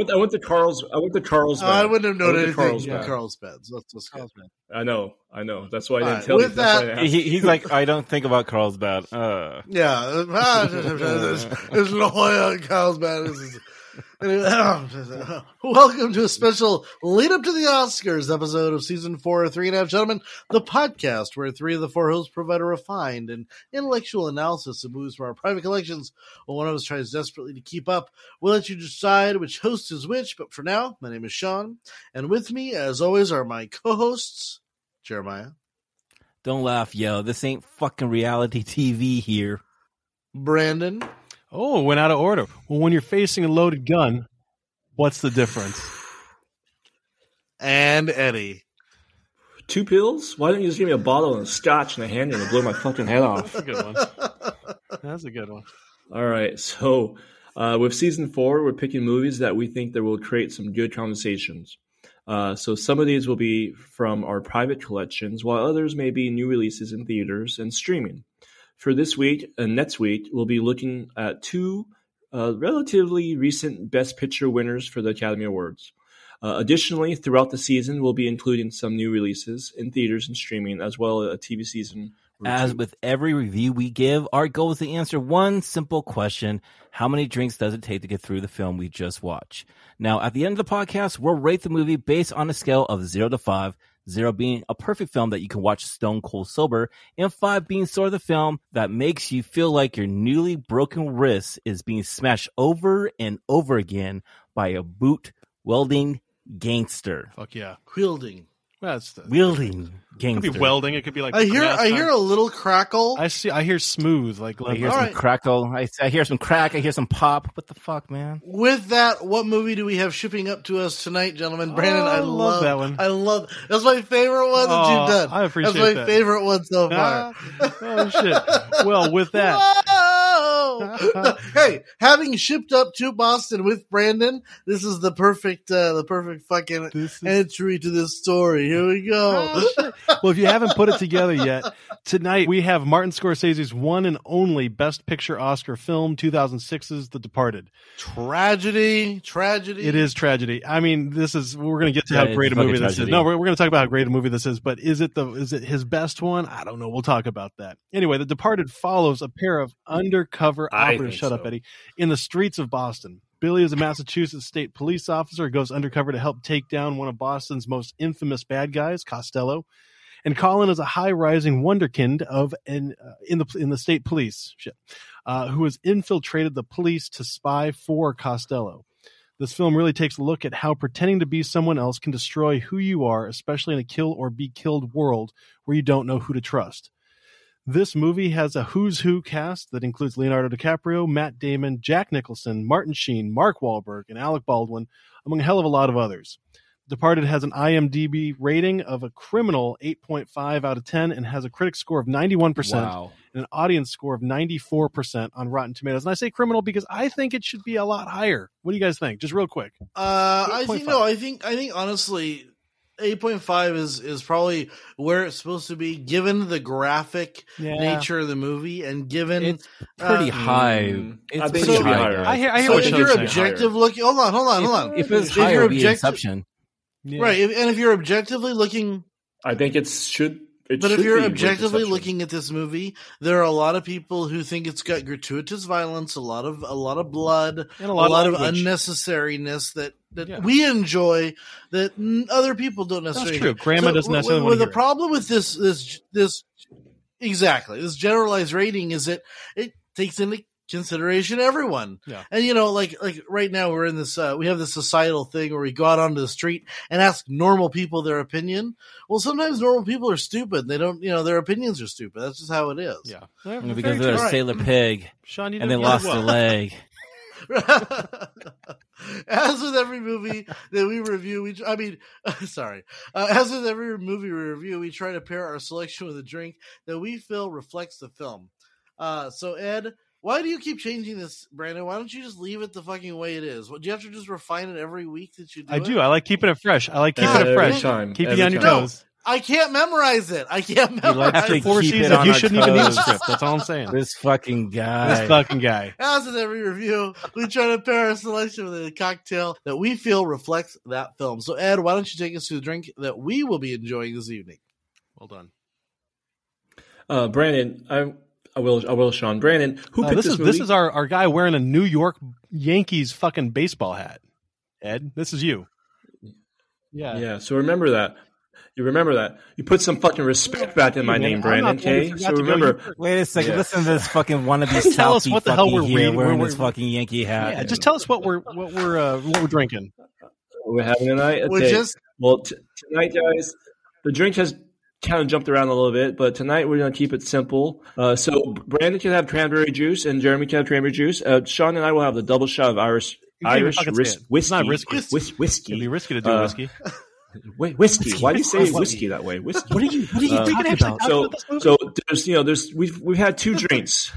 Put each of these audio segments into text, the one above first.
I went. I went to Carl's. I went to Carl's. Oh, I wouldn't have known I anything to Carl's Carlsbad. but Carlsbad's. That's what's good. I know. I know. That's why I didn't Alright, tell with you. That's that- why I asked. He, he's like, I don't think about Carlsbad. Uh, Yeah, ah, there's, there's La Jolla and Carlsbad. Welcome to a special lead up to the Oscars episode of season four of Three and a Half Gentlemen, the podcast where three of the four hosts provide a refined and intellectual analysis of movies from our private collections, while one of us tries desperately to keep up. We'll let you decide which host is which, but for now, my name is Sean, and with me, as always, are my co-hosts, Jeremiah, don't laugh, yo. This ain't fucking reality TV here. Brandon, Oh, it went out of order. Well, when you're facing a loaded gun, what's the difference? and Eddie. Two pills? Why don't you just give me a bottle and a scotch and a hand and blow my fucking head off? That's a good one. That's a good one. All right. So, uh, with season four, we're picking movies that we think that will create some good conversations. Uh, so, some of these will be from our private collections, while others may be new releases in theaters and streaming. For this week and next week, we'll be looking at two uh, relatively recent Best Picture winners for the Academy Awards. Uh, additionally, throughout the season, we'll be including some new releases in theaters and streaming, as well as a TV season. or As with every review we give, our goal is to answer one simple question How many drinks does it take to get through the film we just watched? Now, at the end of the podcast, we'll rate the movie based on a scale of 0 to 5, 0 being a perfect film that you can watch stone cold sober, and 5 being sort of the film that makes you feel like your newly broken wrist is being smashed over and over again by a boot welding gangster. Fuck yeah. Wielding. That's the, Wielding it could gangster. be welding. It could be like I hear I hear a little crackle. I see. I hear smooth. Like I hear some right. crackle. I, I hear some crack. I hear some pop. What the fuck, man? With that, what movie do we have shipping up to us tonight, gentlemen? Brandon, Oh, I I love, love that one. I love that's my favorite one that Oh, you've done. I appreciate That's my that. favorite one so far. Ah, oh shit. Well, with that, Whoa! hey, having shipped up to Boston with Brandon, this is the perfect, uh, the perfect fucking is entry to this story. Here we go. Oh, well, if you haven't put it together yet, tonight we have Martin Scorsese's one and only Best Picture Oscar film, 2006's The Departed. tragedy, tragedy. It is tragedy. I mean, this is we're going to get to Yeah, how great a fucking movie this is. No, we're, we're going to talk about how great a movie this is, but is it the is it his best one? I don't know. We'll talk about that. Anyway, The Departed follows a pair of undercover Think Shut up. Eddie. In the streets of Boston. Billy is a Massachusetts state police officer who goes undercover to help take down one of Boston's most infamous bad guys, Costello. And Colin is a high-rising wonderkind of an uh, in the in the state police, shit, uh, who has infiltrated the police to spy for Costello. This film really takes a look at how pretending to be someone else can destroy who you are, especially in a kill or be killed world where you don't know who to trust. This movie has a who's who cast that includes Leonardo DiCaprio, Matt Damon, Jack Nicholson, Martin Sheen, Mark Wahlberg, and Alec Baldwin, among a hell of a lot of others. Departed has an IMDb rating of a criminal 8.5 out of 10 and has a critic score of 91% Wow. and an audience score of 94% on Rotten Tomatoes. And I say criminal because I think it should be a lot higher. What do you guys think? Just real quick. Uh, I think 8.5. no. I think I think honestly, eight point five is is probably where it's supposed to be, given the graphic nature of the movie, and given It's pretty Uh, high. It's I pretty it should be high, I hear, I hear so what if you're saying. objective looking, hold on, hold on, hold on. If, if it was If higher, you're it be objective- Inception. Yeah. Right, if, and if you're objectively looking, I think it should. It but if you're objectively looking at this movie, there are a lot of people who think it's got gratuitous violence, a lot of a lot of blood, And a a lot, lot, of, of unnecessariness that that Yeah. we enjoy that other people don't That's necessarily. true. Grandma So, doesn't necessarily w- want to the hear it. problem with this this this exactly this generalized rating is that it takes into consideration everyone Yeah. and you know like like right now we're in this uh we have this societal thing where we go out onto the street and ask normal people their opinion well sometimes normal people are stupid they don't you know their opinions are stupid that's just how it is Yeah. Because Very they're a true. Right. sailor pig Sean, you and they lost well. a leg. as with every movie that we review, we I mean, sorry. Uh, as with every movie we review, we try to pair our selection with a drink that we feel reflects the film. Uh, so Ed, why do you keep changing this, Brandon? Why don't you just leave it the fucking way it is? What, do you have to just refine it every week that you do? I it? do. I like keeping it fresh. I like keeping God, it fresh. Every time, Keep every you on your time. toes. I can't memorize it. I can't memorize to After it. four keep it seasons, you shouldn't even need a script. That's all I'm saying. This fucking guy. This fucking guy. As in every review, we try to pair our selection with a cocktail that we feel reflects that film. So, Ed, why don't you take us to the drink that we will be enjoying this evening? Well done. Uh, Brandon, I, I will, I will, Sean. Brandon, who Uh, picked this this, is movie? this is our, our guy wearing a New York Yankees fucking baseball hat. Ed, this is you. Yeah. yeah. So remember that. You remember that. You put some fucking respect back in my man, name, Brandon. not the one who Okay. So remember, Wait a second. Yeah. Listen to this fucking wannabe Just tell us what the hell we're here reading, wearing we're- his fucking Yankee hat. Yeah, just tell us what we're what we're uh, what we're drinking. we're having tonight. We're Okay. just Well, t- tonight, guys, the drink has kind of jumped around a little bit, but tonight we're going to keep it simple. Uh, so Brandon can have cranberry juice, and Jeremy can have cranberry juice. Uh, Sean and I will have the double shot of Irish You can't Irish fucking whis- whiskey. It's not risky. Whis- whiskey. It'd be risky to do Uh, whiskey. Whi- whiskey. Why do you say Whiskey. whiskey that way? Whiskey. What are you? What are you Uh, talking about? so so there's you know there's we've we've had two drinks.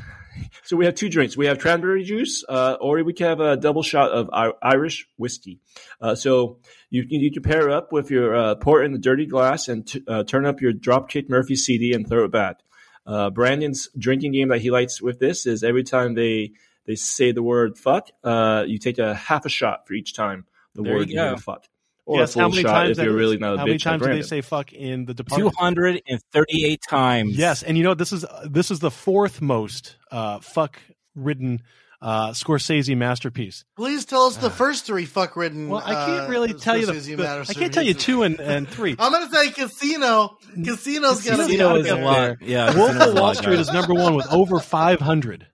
So we have two drinks. We have cranberry juice, uh, or we can have a double shot of Irish whiskey. Uh, so you you can pair up with your uh, pour in the dirty glass and t- uh, turn up your Dropkick Murphy CD and throw it back. Uh, Brandon's drinking game that he likes with this is every time they they say the word fuck, uh, you take a half a shot for each time the There you word go. fuck, or yes, a full how many shot times if that you're really not a how many bitch like times do they say fuck in the Departed? 238 times. Yes, and you know this is this is the fourth most uh, fuck ridden uh, Scorsese masterpiece. please tell us the first three fuck ridden. Well, I can't really tell you the, the- I can't tell you two and, and three. I'm gonna say Casino. Casino's got to be Casino up is a there. lot. Yeah, Wolf of Wall Street is number one with over 500.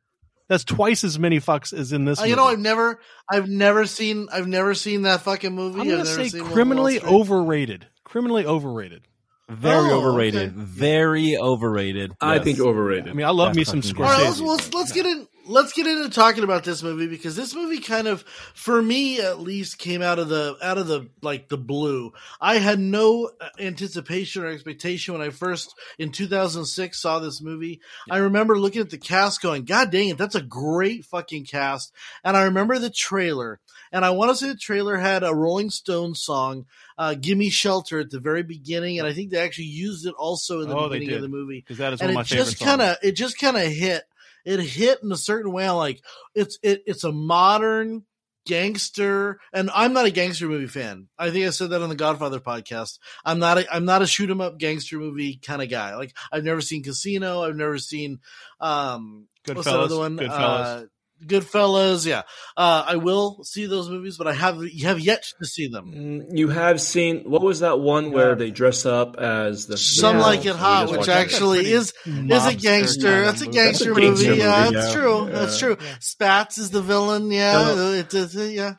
That's twice as many fucks as in this. Uh, you know. I've never, I've never seen, I've never seen that fucking movie. I'm I've gonna never say seen Wolf of Wall criminally overrated. Criminally overrated. very Oh, overrated. okay. Very overrated. I think overrated. I mean, I love That's me some fucking Scorsese. All right, let's, let's, let's get in. Let's get into talking about this movie because this movie kind of, for me at least, came out of the out of the like the blue. I had no uh, anticipation or expectation when I first in 2006 saw this movie. I remember looking at the cast, going, "God dang it, that's a great fucking cast!" And I remember the trailer, and I want to say the trailer had a Rolling Stones song, uh, "Gimme Shelter" at the very beginning, and I think they actually used it also in the Oh, beginning of the movie because that is and one of my it favorite just kind of it just kind of hit it hit in a certain way I'm like it's it, it's a modern gangster and i'm not a gangster movie fan. I think i said that on the godfather podcast. I'm not a i'm not a shoot 'em up gangster movie kind of guy. Like i've never seen casino. I've never seen um what's that Goodfellas, other one? Goodfellas. uh Goodfellas, yeah. Uh, I will see those movies, but I have have yet to see them. Mm, You have seen what was that one where they dress up as the Some the- like it hot, which actually is is a gangster. kind That's a gangster, That's a gangster movie. Yeah, movie, that's yeah. true. Yeah. That's true. Yeah. Spats is the villain. Yeah, it, it, it- yeah.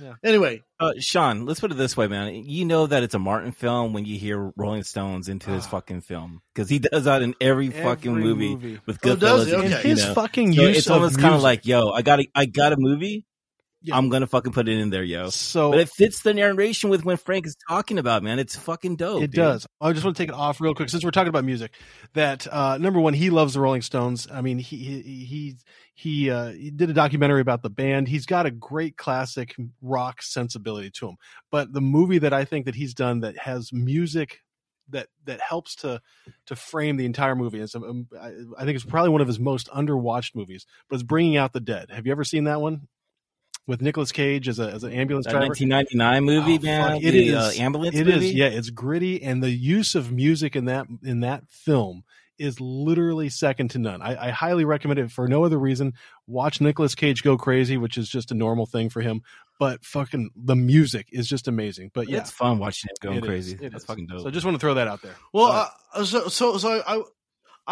Yeah. Anyway, Uh, Sean, let's put it this way, man. You know that it's a Martin film when you hear Rolling Stones into his Ah. fucking film because he does that in every, fucking movie, movie. with Oh, does Goodfellas. he? Okay. And you his know. fucking So use it's of almost kind of like, yo, I got a, I got a movie. Yeah. I'm gonna fucking put it in there, yo. so But it fits the narration with when Frank is talking about, man. It's fucking dope. It dude. does. I just want to take it off real quick since we're talking about music. That uh, number one, he loves the Rolling Stones. I mean, he he he he, uh, he did a documentary about the band. He's got a great classic rock sensibility to him. But the movie that I think that he's done that has music that that helps to to frame the entire movie is um, I, I think it's probably one of his most underwatched movies. But it's Bringing Out the Dead. Have you ever seen that one? With Nicolas Cage as a as an ambulance That driver. 1999 movie, Oh, man. fuck, it the, is- uh, ambulance. It movie? is, yeah. It's gritty, and the use of music in that in that film is literally second to none. I, I highly recommend it for no other reason. Watch Nicolas Cage go crazy, which is just a normal thing for him. But fucking the music is just amazing. But yeah, It's fun watching it going it is, crazy. it That's is. fucking dope. So I just want to throw that out there. well, uh, so so so I. I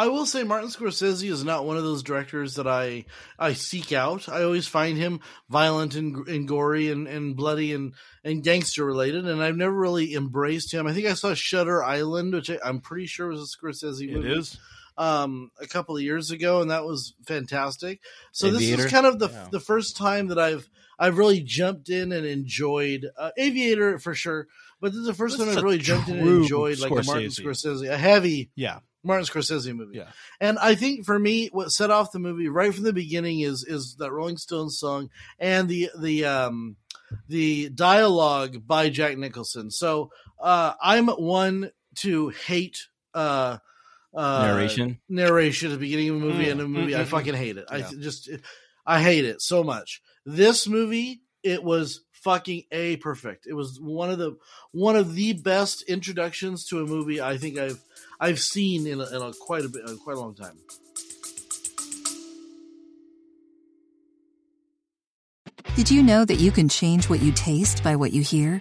will say Martin Scorsese is not one of those directors that I I seek out. I always find him violent and, and gory and, and bloody and, and gangster related, and I've never really embraced him. I think I saw Shutter Island, which I, I'm pretty sure was a Scorsese It movie. is. um, a couple of years ago, and that was fantastic. So this is kind of the Yeah. the first time that I've I've really jumped in and enjoyed uh, Aviator for sure. But this is the first This time I've really jumped in and enjoyed like a Martin Scorsese. Scorsese, a heavy Yeah, Martin Scorsese movie. Yeah. And I think for me, what set off the movie right from the beginning is is that Rolling Stones song and the the um the dialogue by Jack Nicholson. So uh, I'm one to hate uh, uh, Narration. narration at the beginning of a movie Mm, and a movie. mm, I mm, fucking hate it. I Yeah. just I hate it so much. This movie, it was fucking a perfect. It was one of the one of the best introductions to a movie I think I've I've seen in a, in a quite a bit uh, quite a long time. Did you know that you can change what you taste by what you hear?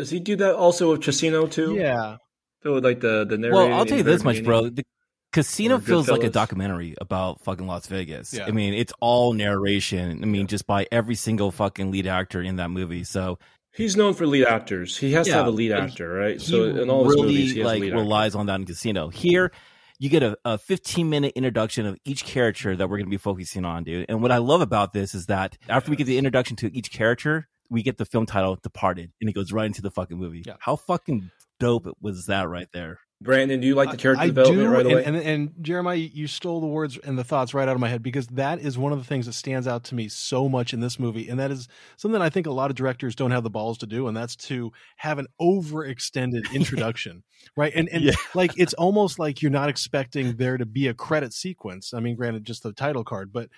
Does he do that also with Casino too? Yeah. So like the the narrator. Well, I'll tell you this much, bro. The casino Or feels like a documentary about fucking Las Vegas. Yeah. I mean, it's all narration. I mean, just by every single fucking lead actor in that movie. So He's known for lead actors. He has to have a lead actor, right? So in all his really movies, he has like lead relies on that in Casino. Here, you get a, a 15 minute introduction of each character that we're going to be focusing on, dude. And what I love about this is that after we get the introduction to each character, we get the film title Departed, and it goes right into the fucking movie. Yeah. How fucking dope was that right there? Brandon, do you like the character I development do, right away? And, and, and Jeremiah, you stole the words and the thoughts right out of my head because that is one of the things that stands out to me so much in this movie, and that is something I think a lot of directors don't have the balls to do, and that's to have an overextended introduction, right? And and Yeah. like it's almost like you're not expecting there to be a credit sequence. I mean, granted, just the title card, but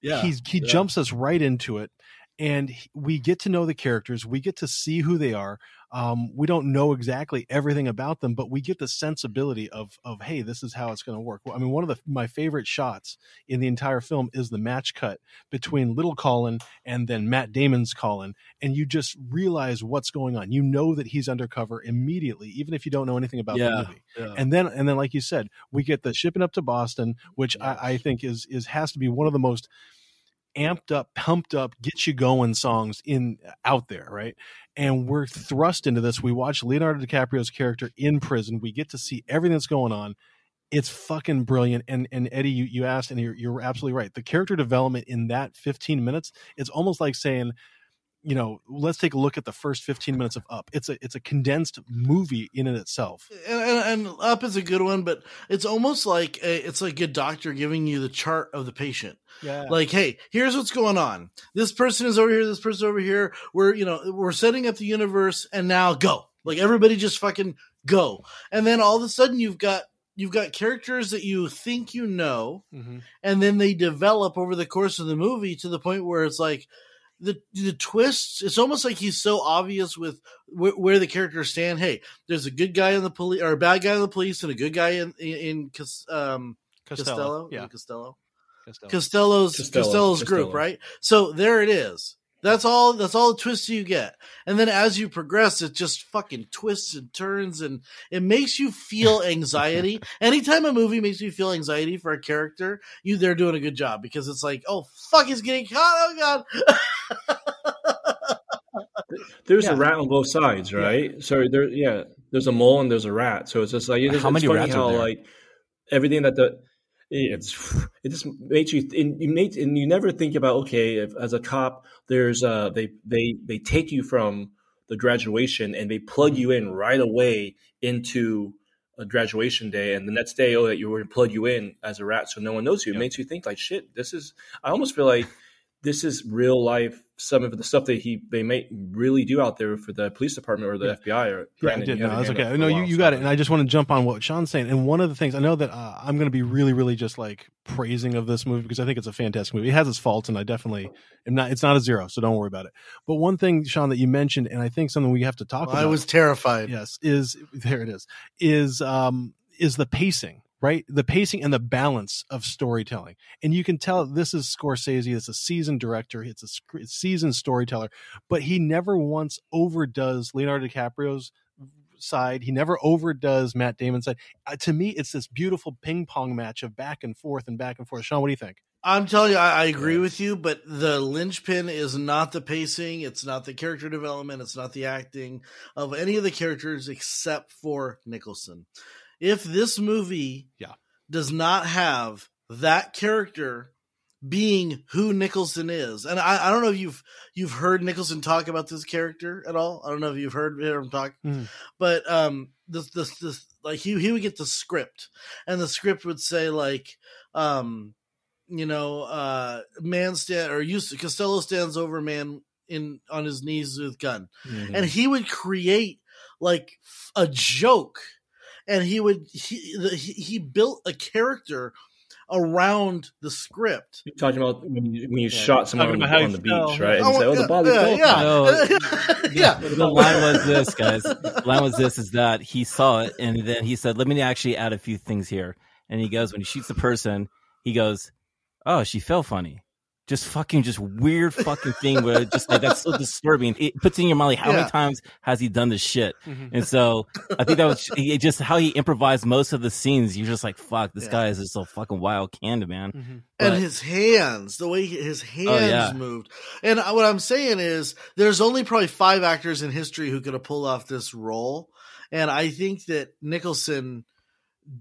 he's he yeah. jumps us right into it and we get to know the characters we get to see who they are um, we don't know exactly everything about them but we get the sensibility of of hey this is how it's going to work. Well, i mean one of the my favorite shots in the entire film is the match cut between little colin and then matt damon's colin and you just realize what's going on. You know that he's undercover immediately even if you don't know anything about Yeah. the movie and then and then like you said we get the shipping up to boston which I, I think is is has to be one of the most amped up pumped up get you going songs in out there right? And we're thrust into this. We watch leonardo dicaprio's character in prison. We get to see everything that's going on. It's fucking brilliant. And and eddie you, you asked and you're, you're absolutely right. The character development in that 15 minutes it's almost like saying you know let's take a look at the first 15 minutes of up. It's a it's a condensed movie in and itself. And, and, and Up is a good one, but it's almost like a, it's like a doctor giving you the chart of the patient. yeah. Like hey here's what's going on. This person is over here this person over here. We're you know we're setting up the universe and now go. Like everybody just fucking go. And then all of a sudden you've got you've got characters that you think you know Mhm. and then they develop over the course of the movie to the point where it's like the the twists it's almost like he's so obvious with wh- where the characters stand hey there's a good guy in the police or a bad guy in the police and a good guy in in, in um Costello, yeah Costello, Costello. Costello's Costello, Costello's group, right? So there it is. That's all. That's all the twists you get, and then as you progress, it just fucking twists and turns, and it makes you feel anxiety. Anytime a movie makes you feel anxiety for a character, you they're doing a good job because it's like, oh fuck, he's getting caught. Oh god. There's Yeah. a rat on both sides, right? So there, yeah, there's a mole and there's a rat. So it's just like it's, How it's many funny rats are how there? like everything that the it's it just makes you and you make and you never think about okay if as a cop there's uh they they they take you from the graduation and they plug you in right away into a graduation day and the next day oh that you were to plug you in as a rat so no one knows you it Yeah. makes you think like shit this is I almost feel like this is real life some of the stuff that he they may really do out there for the police department or the Yeah. FBI or Yeah, I Brandon, did. you No, that's okay. No, you, you got it. And I just want to jump on what Sean's saying. And one of the things I know that uh, I'm going to be really, really just like praising of this movie because I think it's a fantastic movie. It has its faults, and I definitely am not. It's not a zero, so don't worry about it. But one thing, Sean, that you mentioned, and I think something we have to talk about. I was terrified. yes, is there it is is um is the pacing. Right, the pacing and the balance of storytelling, and you can tell this is Scorsese. It's a seasoned director. It's a seasoned storyteller, but he never once overdoes Leonardo DiCaprio's side. He never overdoes Matt Damon's side. Uh, to me, it's this beautiful ping pong match of back and forth and back and forth. Sean, what do you think? I'm telling you, I, I agree with you, but the linchpin is not the pacing, it's not the character development, it's not the acting of any of the characters except for Nicholson. If this movie Yeah. does not have that character being who Nicholson is, and I, I don't know if you've you've heard Nicholson talk about this character at all. I don't know if you've heard him talk, Mhm. but um, this this this like he he would get the script, and the script would say like um you know, uh, man stand or used to, Costello stands over man in on his knees with gun, Mm-hmm. and he would create like a joke, and he would he the, he, he built a character around the script. You're talking about when you, when you Yeah, shot someone on, the- on the fell. beach, right? Oh, and Oh, say, "Oh, the yeah, body yeah, yeah. No. yeah. The line was this, guys. The line was this: is that he saw it, and then he said, "Let me actually add a few things here." And he goes, when he shoots the person, he goes, "Oh, she fell funny." Just fucking, just weird fucking thing where just like that's so disturbing. It puts in your mind like, how Yeah. many times has he done this shit? Mhm. And so I think that was he- just how he improvised most of the scenes. You're just like, fuck, this Yeah. guy is just a fucking wild canned, man. Mhm. But- and his hands, the way his hands Oh, yeah. moved. And what I'm saying is, there's only probably five actors in history who could have pulled off this role, and I think that Nicholson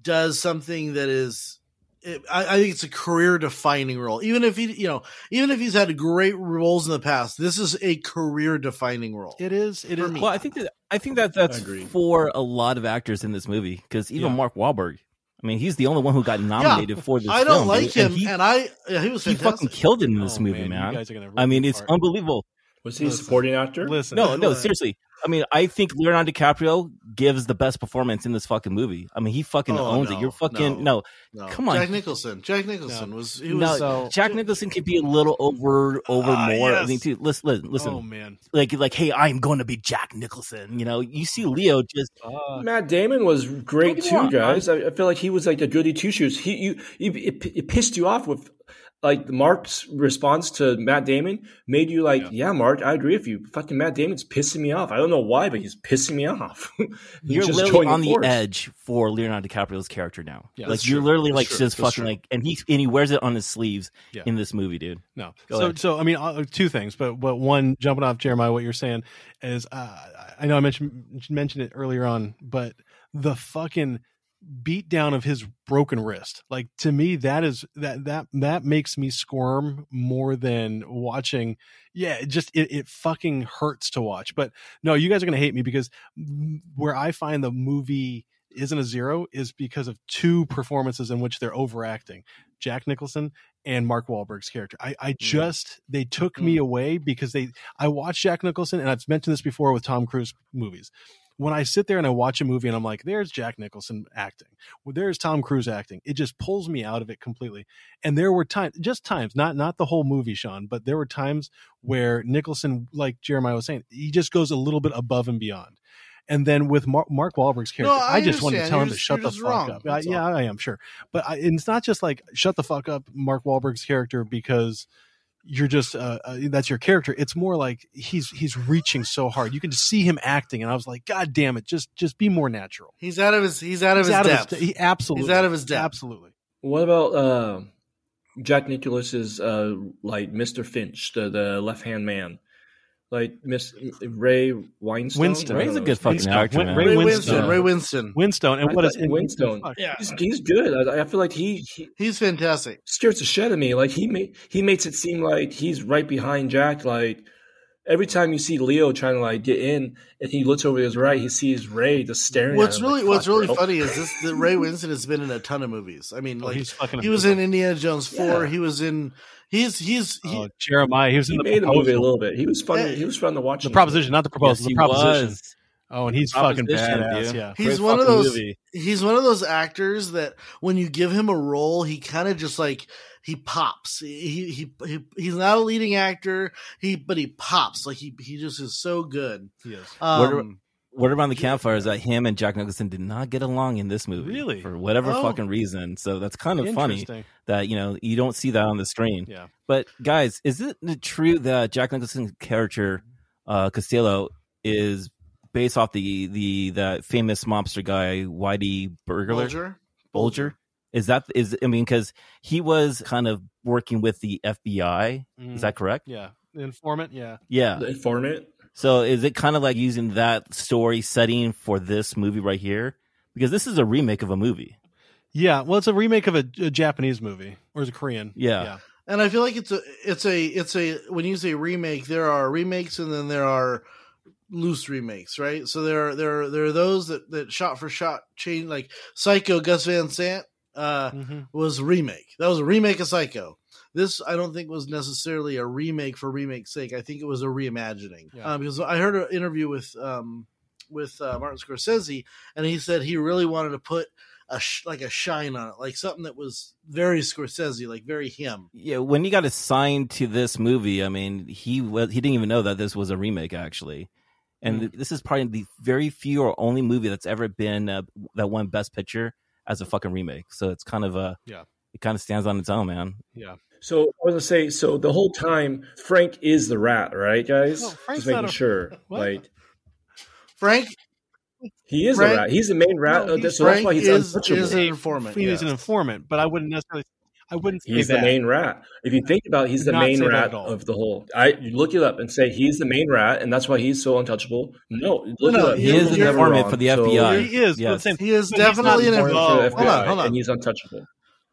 does something that is. It, I, I think it's a career-defining role. Even if he, you know, even if he's had great roles in the past, this is a career-defining role. It is. It For is. me. Well, I think that I think that that's for a lot of actors in this movie because even Yeah. Mark Wahlberg. I mean, he's the only one who got nominated for this. I don't film, like dude. him, And he, and I yeah, he was he fantastic. fucking killed it in this Oh, movie, man, man. You guys are I mean, it's apart. unbelievable. Was he a supporting actor? Listen. No, no, Right. seriously. I mean, I think Leonardo DiCaprio gives the best performance in this fucking movie. I mean, he fucking Oh, owns no, it. You're fucking no. No. Come on. Jack Nicholson. Jack Nicholson was he was No, So- Jack Nicholson could be a little over over Ah, more. I mean, dude, listen, listen, listen. Oh man. like, like, hey, I'm going to be Jack Nicholson. You know, you see Leo just Uh, Matt Damon was great Don't get me too, wrong, guys. I, I feel like he was like a goody two shoes. He, you, you it, it pissed you off with like Mark's response to Matt Damon made you like, Yeah. yeah, Mark, I agree with you. Fucking Matt Damon's pissing me off. I don't know why, but he's pissing me off. You're just literally on the force. edge for Leonardo DiCaprio's character now. Yeah, like that's you're true. literally That's like true. just That's fucking true. like, and he and he wears it on his sleeves Yeah. in this movie, dude. No. Go so ahead. so I mean uh, two things, but but one jumping off Jeremiah, what you're saying is uh, I know I mentioned mentioned it earlier on, but the fucking beat down of his broken wrist, like to me that is that that that makes me squirm more than watching. Yeah, it just it, it fucking hurts to watch. But no, you guys are gonna hate me because where I find the movie isn't a zero is because of two performances in which they're overacting. Jack Nicholson and Mark Wahlberg's character. I, I just they took me mm. away because they I watched Jack Nicholson and I've mentioned this before with Tom Cruise movies. When I sit there and I watch a movie and I'm like, there's Jack Nicholson acting. Well, there's Tom Cruise acting. It just pulls me out of it completely. And there were times just times, not not the whole movie, Sean, but there were times where Nicholson, like Jeremiah was saying, he just goes a little bit above and beyond. And then with Mark, Mark Wahlberg's character, I I, just wanted to tell You're him to shut the fuck wrong. up. I, yeah. I am sure, but I, it's not just like shut the fuck up, Mark Wahlberg's character, because you're just uh, uh, that's your character. It's more like he's he's reaching so hard. You can just see him acting, and I was like, God damn it, just just be more natural. He's out of his he's out of He's his out depth. of his, he absolutely He's out of his depth. Absolutely. What about uh, Jack Nicholas's uh, like Mr. French, the the left hand man, like Miss Ray Weinstein? Winston. Ray's a good fucking Winston. actor, Win- man. Ray Ray Winston. Winston. Ray Winston. Winstone, and I what is thought Winston. Yeah. He's, he's good. I, I feel like he, he He's fantastic. scares the shit out of me. Like he made he makes it seem like he's right behind Jack. Like every time you see Leo trying to like get in, and he looks over to his right, he sees Ray just staring. What's at him, really like, what's really bro." funny is this that Ray Winstone has been in a ton of movies. I mean, Oh, like he's fucking. he was in. Indiana Jones four. Yeah. He was in. He's he's he, Oh, Jeremiah. He was in He the made the movie a little bit. He was fun. Yeah. He was fun to watch. The in the proposition, not the proposal. Yes, the proposition. was. Oh, and he's fucking badass. dude. Yeah. He's Great one of those- movie. he's one of those actors that when you give him a role, he kind of just like he pops. He, he he he's not a leading actor. He but he pops like he he just is so good. He is. Um, Word around the campfire is that him and Jack Nicholson did not get along in this movie, Really? for whatever Oh. fucking reason. So that's kind of funny that you know you don't see that on the screen. Yeah. But guys, is it true that Jack Nicholson's character uh, Costello is based off the the that famous mobster guy Whitey Burglar Bulger. Bulger? Is that is I mean because he was kind of working with the FBI. Mm. Is that correct? yeah, the informant? Yeah, Yeah. The informant. So is it kind of like using that story setting for this movie right here? Because this is a remake of a movie. yeah. Well, it's a remake of a, a Japanese movie or is it Korean? Yeah. yeah. And I feel like it's a it's a it's a when you say remake, there are remakes and then there are loose remakes, right? So there are there are, there are those that that shot for shot change like Psycho Gus Van Sant uh Mhm. was a remake. That was a remake of Psycho. This I don't think was necessarily a remake for remake's sake. I think it was a reimagining. Yeah. Um, because I heard an interview with um with uh, Martin Scorsese, and he said he really wanted to put a sh- like a shine on it, like something that was very Scorsese, like very him. Yeah, when he got assigned to this movie, I mean, he was he didn't even know that this was a remake actually. And Mm. this is probably the very few or only movie that's ever been uh, that won Best Picture as a fucking remake. So it's kind of a Yeah. It kind of stands on its own, man. Yeah. So I was gonna say, so the whole time Frank is the rat, right, guys? No, Just making a- sure. What? Like Frank he is Frank- a rat. He's the main rat. No, he's- so that's why he's is- is an informant. He's yes. an informant, but I wouldn't necessarily. I wouldn't say He's that. the main rat. If you think about, it, he's the main rat of the whole. I you look it up and say he's the main rat, and that's why he's so untouchable. No, look No, it up. he He is is an informant for the So- FBI. He is. Yes. He is But definitely an Informant informant. for the Hold on, hold on. and he's untouchable.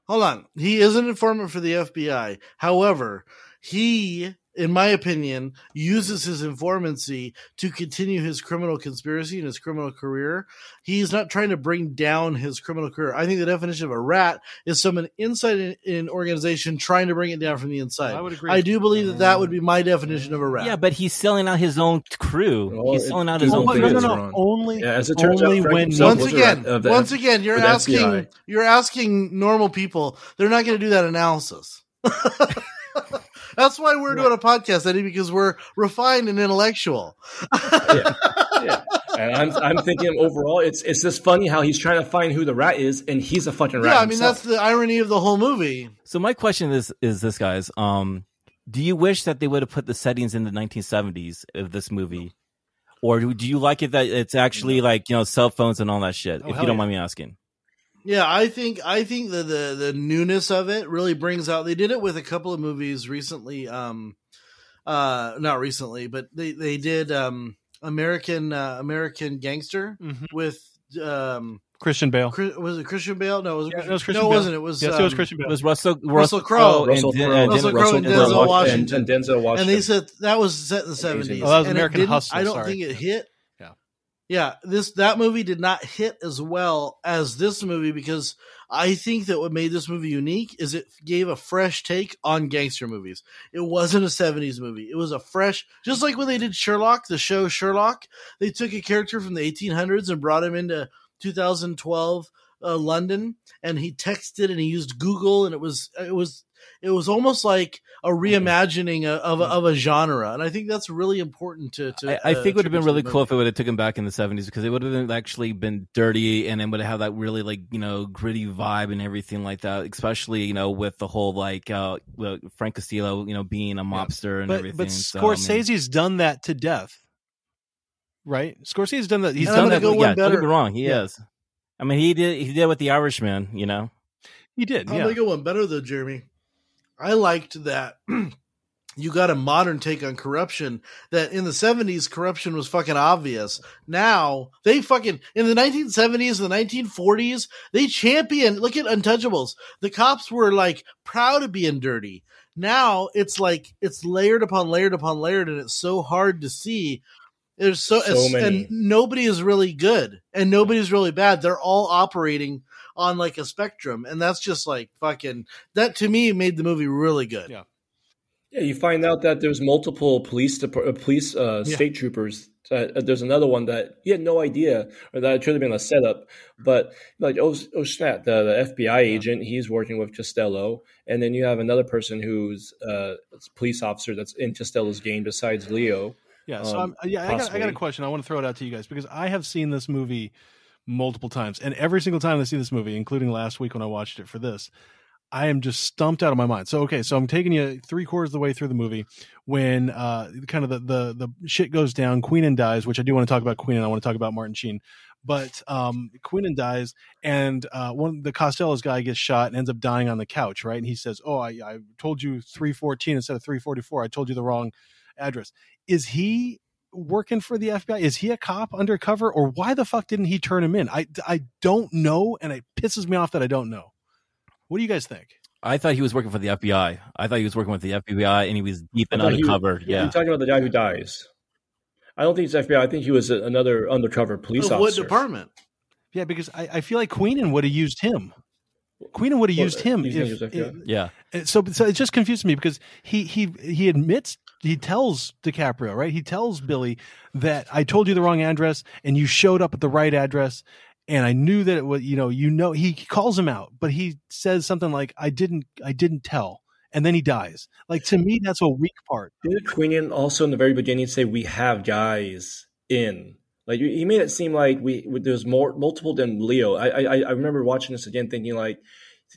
Hold on. He is an informant for the FBI. However, he, in my opinion, uses his informancy to continue his criminal conspiracy and his criminal career. He's not trying to bring down his criminal career. I think the definition of a rat is someone inside an, an organization trying to bring it down from the inside. I would agree. I do believe that that would be my definition of a rat. Yeah, but he's selling out his own crew. Well, he's selling out his Oh, own don't no, think no, no. Only, Yeah, as it turns only out, when once a again, rat uh, the- once again, you're asking, FBI. you're asking normal people. They're not going to do that analysis. That's why we're doing a podcast, Eddie, because we're refined and intellectual. yeah, yeah. And I'm I'm thinking overall, it's it's just funny how he's trying to find who the rat is, and he's a fucking rat. Yeah, I mean himself. that's the irony of the whole movie. So my question is is this guys, um do you wish that they would have put the settings in the 1970s of this movie? Or do do you like it that it's actually like, you know, cell phones and all that shit? Oh, if you don't yeah. mind me asking. Yeah, I think I think that the the newness of it really brings out. They did it with a couple of movies recently. Um, uh, not recently, but they they did um American uh, American Gangster Mhm. with um Christian Bale. Chris, was it Christian Bale? No, it was Yeah, it was Christian no, it Bale. wasn't. It was Yes, it was um, Christian Bale. It was Russell Russell Crowe. Russell and, Crowe, and Russell Crowe and Denzel Denzel Washington, Washington. and, Denzel Washington. and they said that was set in the seventies. Oh, that was and it American didn't- Hustle, I don't sorry. think it hit. Yeah. This that movie did not hit as well as this movie because I think that what made this movie unique is it gave a fresh take on gangster movies. It wasn't a seventies movie. It was a fresh, just like when they did Sherlock, the show Sherlock. They took a character from the eighteen hundreds and brought him into 2012 uh, London, and he texted and he used Google, and it was it was it was almost like a reimagining of of, a, of a genre, and I think that's really important to. to I, I uh, think it would have been really cool if it would have taken back in the seventies because it would have been actually been dirty and it would have had that really like you know gritty vibe and everything like that. Especially you know with the whole like uh Frank Costello you know being a mobster and but everything. but So, I mean- Scorsese's done that to death, right? Scorsese's done that. He's he's And I'm done gonna that. go Yeah, don't get me wrong. He Yeah. is. I mean, he did. He did with the Irishman. You know. he did. I'm Yeah. gonna go one better though, Jeremy. I liked that you got a modern take on corruption. That in the '70s, corruption was fucking obvious. Now they fucking in the 1970s and the 1940s, they champion. Look at Untouchables. The cops were like proud of being dirty. Now it's like it's layered upon layered upon layered, and it's so hard to see. There's so, So many. and nobody is really good, and nobody's really bad. They're all operating on like a spectrum, and that's just like fucking. That to me made the movie really good. Yeah. Yeah, you find out that there's multiple police depar- uh, police uh, Yeah. state troopers. Uh, there's another one that he had no idea, or that it should have been a setup. But like, oh, oh snap! The, the FBI agent, he's working with Costello, and then you have another person who's uh, a police officer that's in Costello's game besides Leo. Yeah, so Um, I'm, yeah, I got, I got a question. I want to throw it out to you guys because I have seen this movie multiple times, and every single time I see this movie, including last week when I watched it for this, I am just stumped out of my mind. So okay, so I'm taking you three quarters of the way through the movie when uh kind of the the the shit goes down. Queenan dies, which I do want to talk about Queenan. I want to talk about Martin Sheen, But um, Queenan dies, and uh, one the Costello's guy gets shot and ends up dying on the couch, right? And he says, "Oh, I, I told you 314 instead of 344. I told you the wrong address." Is he working for the FBI? Is he a cop undercover, or why the fuck didn't he turn him in? I I don't know, and it pisses me off that I don't know. What do you guys think? I thought he was working for the FBI. I thought he was working with the FBI, and he was deep and thought he- undercover. You're yeah, talking about the guy who dies. I don't think it's FBI. I think he was another undercover police Of what officer. department? Yeah, because I, I feel like Queenan would have used him. Queenan would have Well, used him if, if- yeah. So so it just confused me because he he he admits he tells DiCaprio right he tells Billy that I told you the wrong address and you showed up at the right address and I knew that it was you know you know he calls him out but he says something like I didn't I didn't tell and then he dies like to me that's a weak part Didn't Queenan also in the very beginning say we have guys in? Like he made it seem like we there's more multiple than Leo. I I, I remember watching this again, thinking like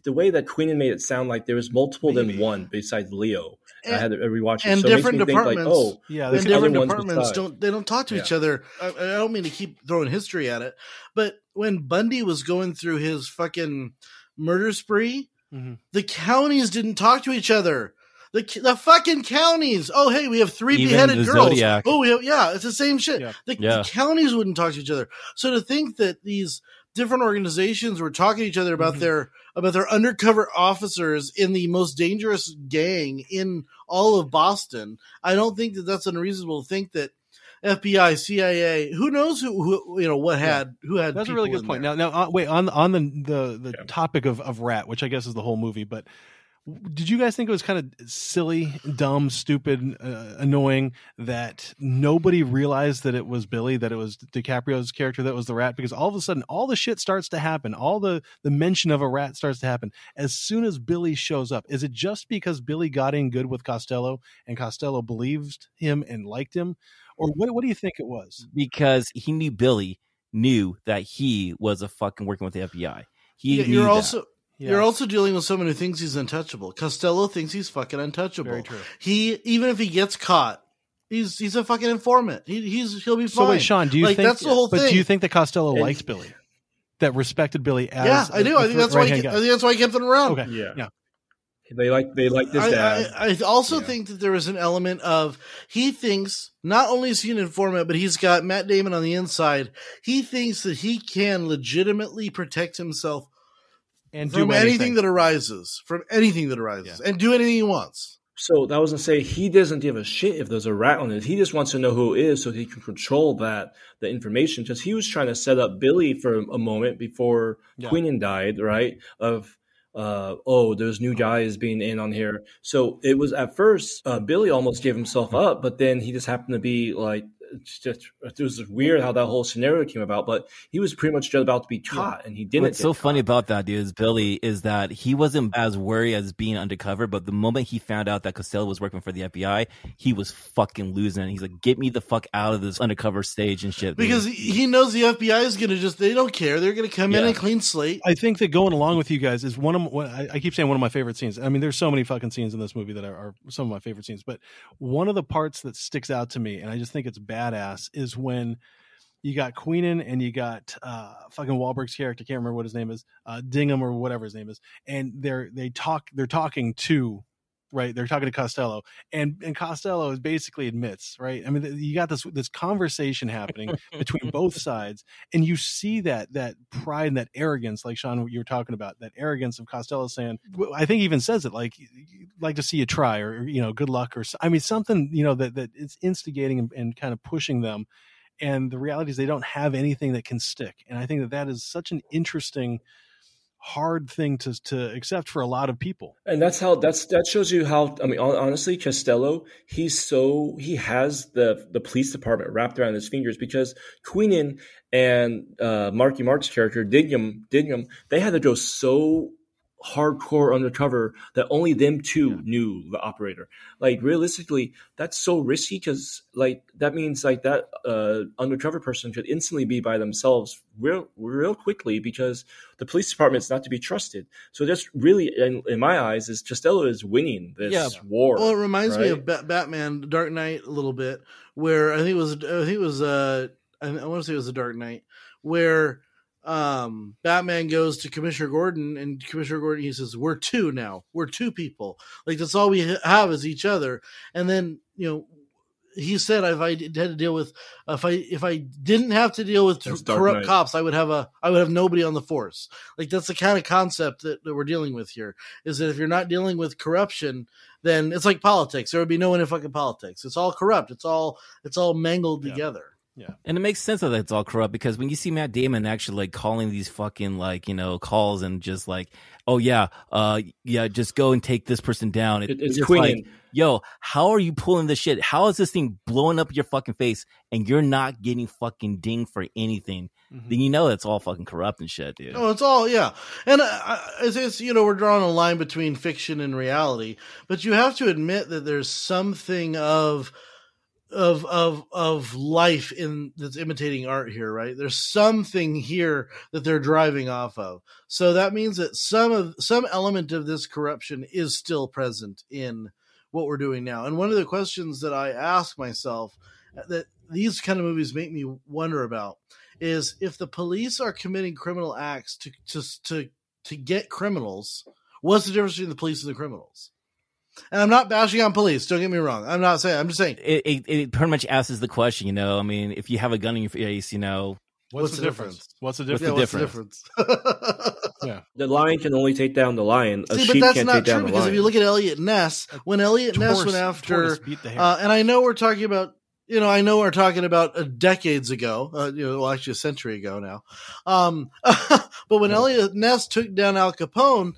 the way that Queenan made it sound like there was multiple Maybe. than one besides Leo. And I had to rewatch it, and so it makes different me think, like, departments. oh, yeah and There's there's different ones departments beside. don't they don't talk to each other. I, I don't mean to keep throwing history at it, but when Bundy was going through his fucking murder spree, Mhm. the counties didn't talk to each other. The the fucking counties. Oh, hey, we have three Even beheaded the girls. Zodiac. Oh, we have, yeah, it's the same shit. Yeah. The, Yeah. the counties wouldn't talk to each other. So to think that these different organizations were talking to each other about Mhm. their about their undercover officers in the most dangerous gang in all of Boston, I don't think that that's unreasonable to think that FBI, CIA, who knows who, who you know what had who had. That's a really good point. there. Now, now, uh, wait on on the the, the Yeah. topic of of rat, which I guess is the whole movie. But w- did you guys think it was kind of silly, dumb, stupid, uh, annoying that nobody realized that it was Billy, that it was DiCaprio's character that was the rat? Because all of a sudden, all the shit starts to happen. All the the mention of a rat starts to happen as soon as Billy shows up. Is it just because Billy got in good with Costello and Costello believed him and liked him, or what? What do you think it was? because he knew Billy knew that he was a fucking working with the FBI. He Yeah, knew you're that. also you're also dealing with someone who thinks he's untouchable. Costello thinks he's fucking untouchable. very true. He even if he gets caught, he's he's a fucking informant. He, he's he'll be So fine. wait, Sean, do you Like, think that's the whole But thing. do you think that Costello And- liked Billy? That respected Billy as yeah, I do. a- I a think that's why. He, right-hand I guy? think that's why he kept him around. Okay. yeah, Yeah. They like they like this I, dad. I, I also Yeah. think that there is an element of he thinks not only is he an informant, but he's got Matt Damon on the inside. He thinks that he can legitimately protect himself and from do anything. that arises, from anything that arises, and do anything he wants. So that was to say he doesn't give a shit if there's a rat on it. He just wants to know who it is so he can control that the information. Because he was trying to set up Billy for a moment before Yeah. Queenan died, right? Of uh, oh, there's new guys being in on here. So it was at first uh, Billy almost gave himself up, but then he just happened to be like. It's just it was weird how that whole scenario came about, but he was pretty much just about to be caught, and he didn't. What's so get funny about that, dude, is Billy is that he wasn't as worried as being undercover, but the moment he found out that Costello was working for the FBI, he was fucking losing. He's like, "Get me the fuck out of this undercover stage and shit." Because he he knows the FBI is going to just, they don't care. They're going to come in Yeah. and clean slate. I think that going along with you guys is one of what I, I keep saying one of my favorite scenes. I mean, there's so many fucking scenes in this movie that are, are some of my favorite scenes, but one of the parts that sticks out to me, and I just think it's badass, is when you got Queenan and you got uh, fucking Wahlberg's character, can't remember what his name is, uh, Dingham or whatever his name is, and they're they talk, they're talking to. Right, they're talking to Costello, and and Costello is basically admits, right? I mean, you got this this conversation happening between both sides, and you see that that pride and that arrogance like sean you were talking about that arrogance of costello saying i think he even says it like like to see you try or you know good luck or i mean something you know that that it's instigating and, and kind of pushing them and the reality is they don't have anything that can stick and i think that that is such an interesting hard thing to to accept for a lot of people. And that's how that's that shows you how I mean honestly Costello he's so he has the the police department wrapped around his fingers because Queenan and uh, Marky Mark's character Dignam Dignam they had to go so hardcore undercover that only them two knew the operator. Like realistically, that's so risky because like that means like that uh, undercover person could instantly be by themselves real real quickly because the police department's not to be trusted. So that's really, in, in my eyes, is Costello is winning this Yeah. war. Well, it reminds me of Ba- Batman Dark Knight a little bit, where I think it was I think it was uh I, I want to say it was the Dark Knight where um Batman goes to Commissioner Gordon and Commissioner Gordon he says we're two now. We're two people. Like that's all we have is each other. And then you know he said if I had to deal with if I if I didn't have to deal with That's corrupt cops I would have a I would have nobody on the force. Like that's the kind of concept that, that we're dealing with here is that if you're not dealing with corruption then it's like politics. There would be no one in fucking politics. It's all corrupt. It's all it's all mangled Yeah. together And it makes sense that it's all corrupt because when you see Matt Damon actually like calling these fucking like you know calls and just like, oh yeah, uh, yeah, just go and take this person down. It, it's it's just like, yo, how are you pulling this shit? How is this thing blowing up your fucking face and you're not getting fucking dinged for anything? Mhm. Then you know it's all fucking corrupt and shit, dude. Oh, it's all yeah, and uh, it's, it's you know we're drawing a line between fiction and reality, but you have to admit that there's something of of of of life in that's imitating art here, right? There's something here that they're driving off of, so that means that some of some element of this corruption is still present in what we're doing now. And one of the questions that I ask myself uh, that these kind of movies make me wonder about is if the police are committing criminal acts to to to to get criminals, what's the difference between the police and the criminals? And I'm not bashing on police. Don't get me wrong. I'm not saying. I'm just saying. It, it it pretty much asks the question, you know. I mean, if you have a gun in your face, you know, What's, the, difference? What's the What's difference? the yeah, what's the difference? The lion can only take down the lion. A See, sheep but that's can't not take down true the because lion. if you look at Eliot Ness, when Eliot Ness went after, beat the hare. uh, and I know we're talking about, you know, I know we're talking about uh, decades ago, uh, you know, well, actually a century ago now. Um, but when Eliot Ness took down Al Capone,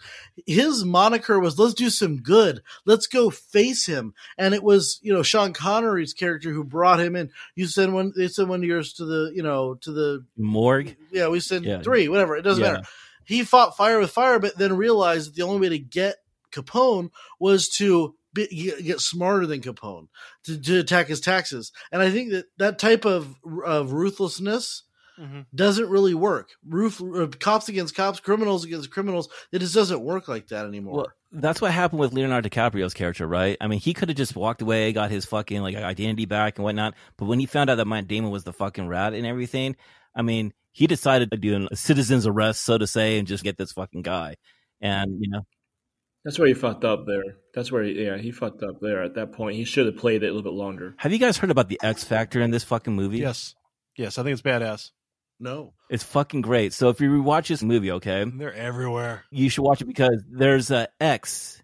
his moniker was "Let's do some good. Let's go face him." And it was, you know, Sean Connery's character who brought him in. You send one, they send one of yours to the, you know, to the morgue. yeah, we sent Yeah. three, whatever. It doesn't Yeah. matter. He fought fire with fire, but then realized that the only way to get Capone was to be, get, smarter than Capone to, to attack his taxes. And I think that that type of of ruthlessness Mhm. doesn't really work. Ruth, uh, cops against cops, criminals against criminals. It just doesn't work like that anymore. Well, that's what happened with Leonardo DiCaprio's character, right? I mean, he could have just walked away, got his fucking like identity back and whatnot. But when he found out that Matt Damon was the fucking rat and everything, I mean, he decided to do a citizen's arrest, so to say, and just get this fucking guy. And you know, That's where he fucked up there. That's where, he, yeah, he fucked up there at that point. He should have played it a little bit longer. have you guys heard about the X Factor in this fucking movie? Yes. Yes, I think it's badass. no, It's fucking great. So if you rewatch this movie, okay, They're everywhere. you should watch it because there's a X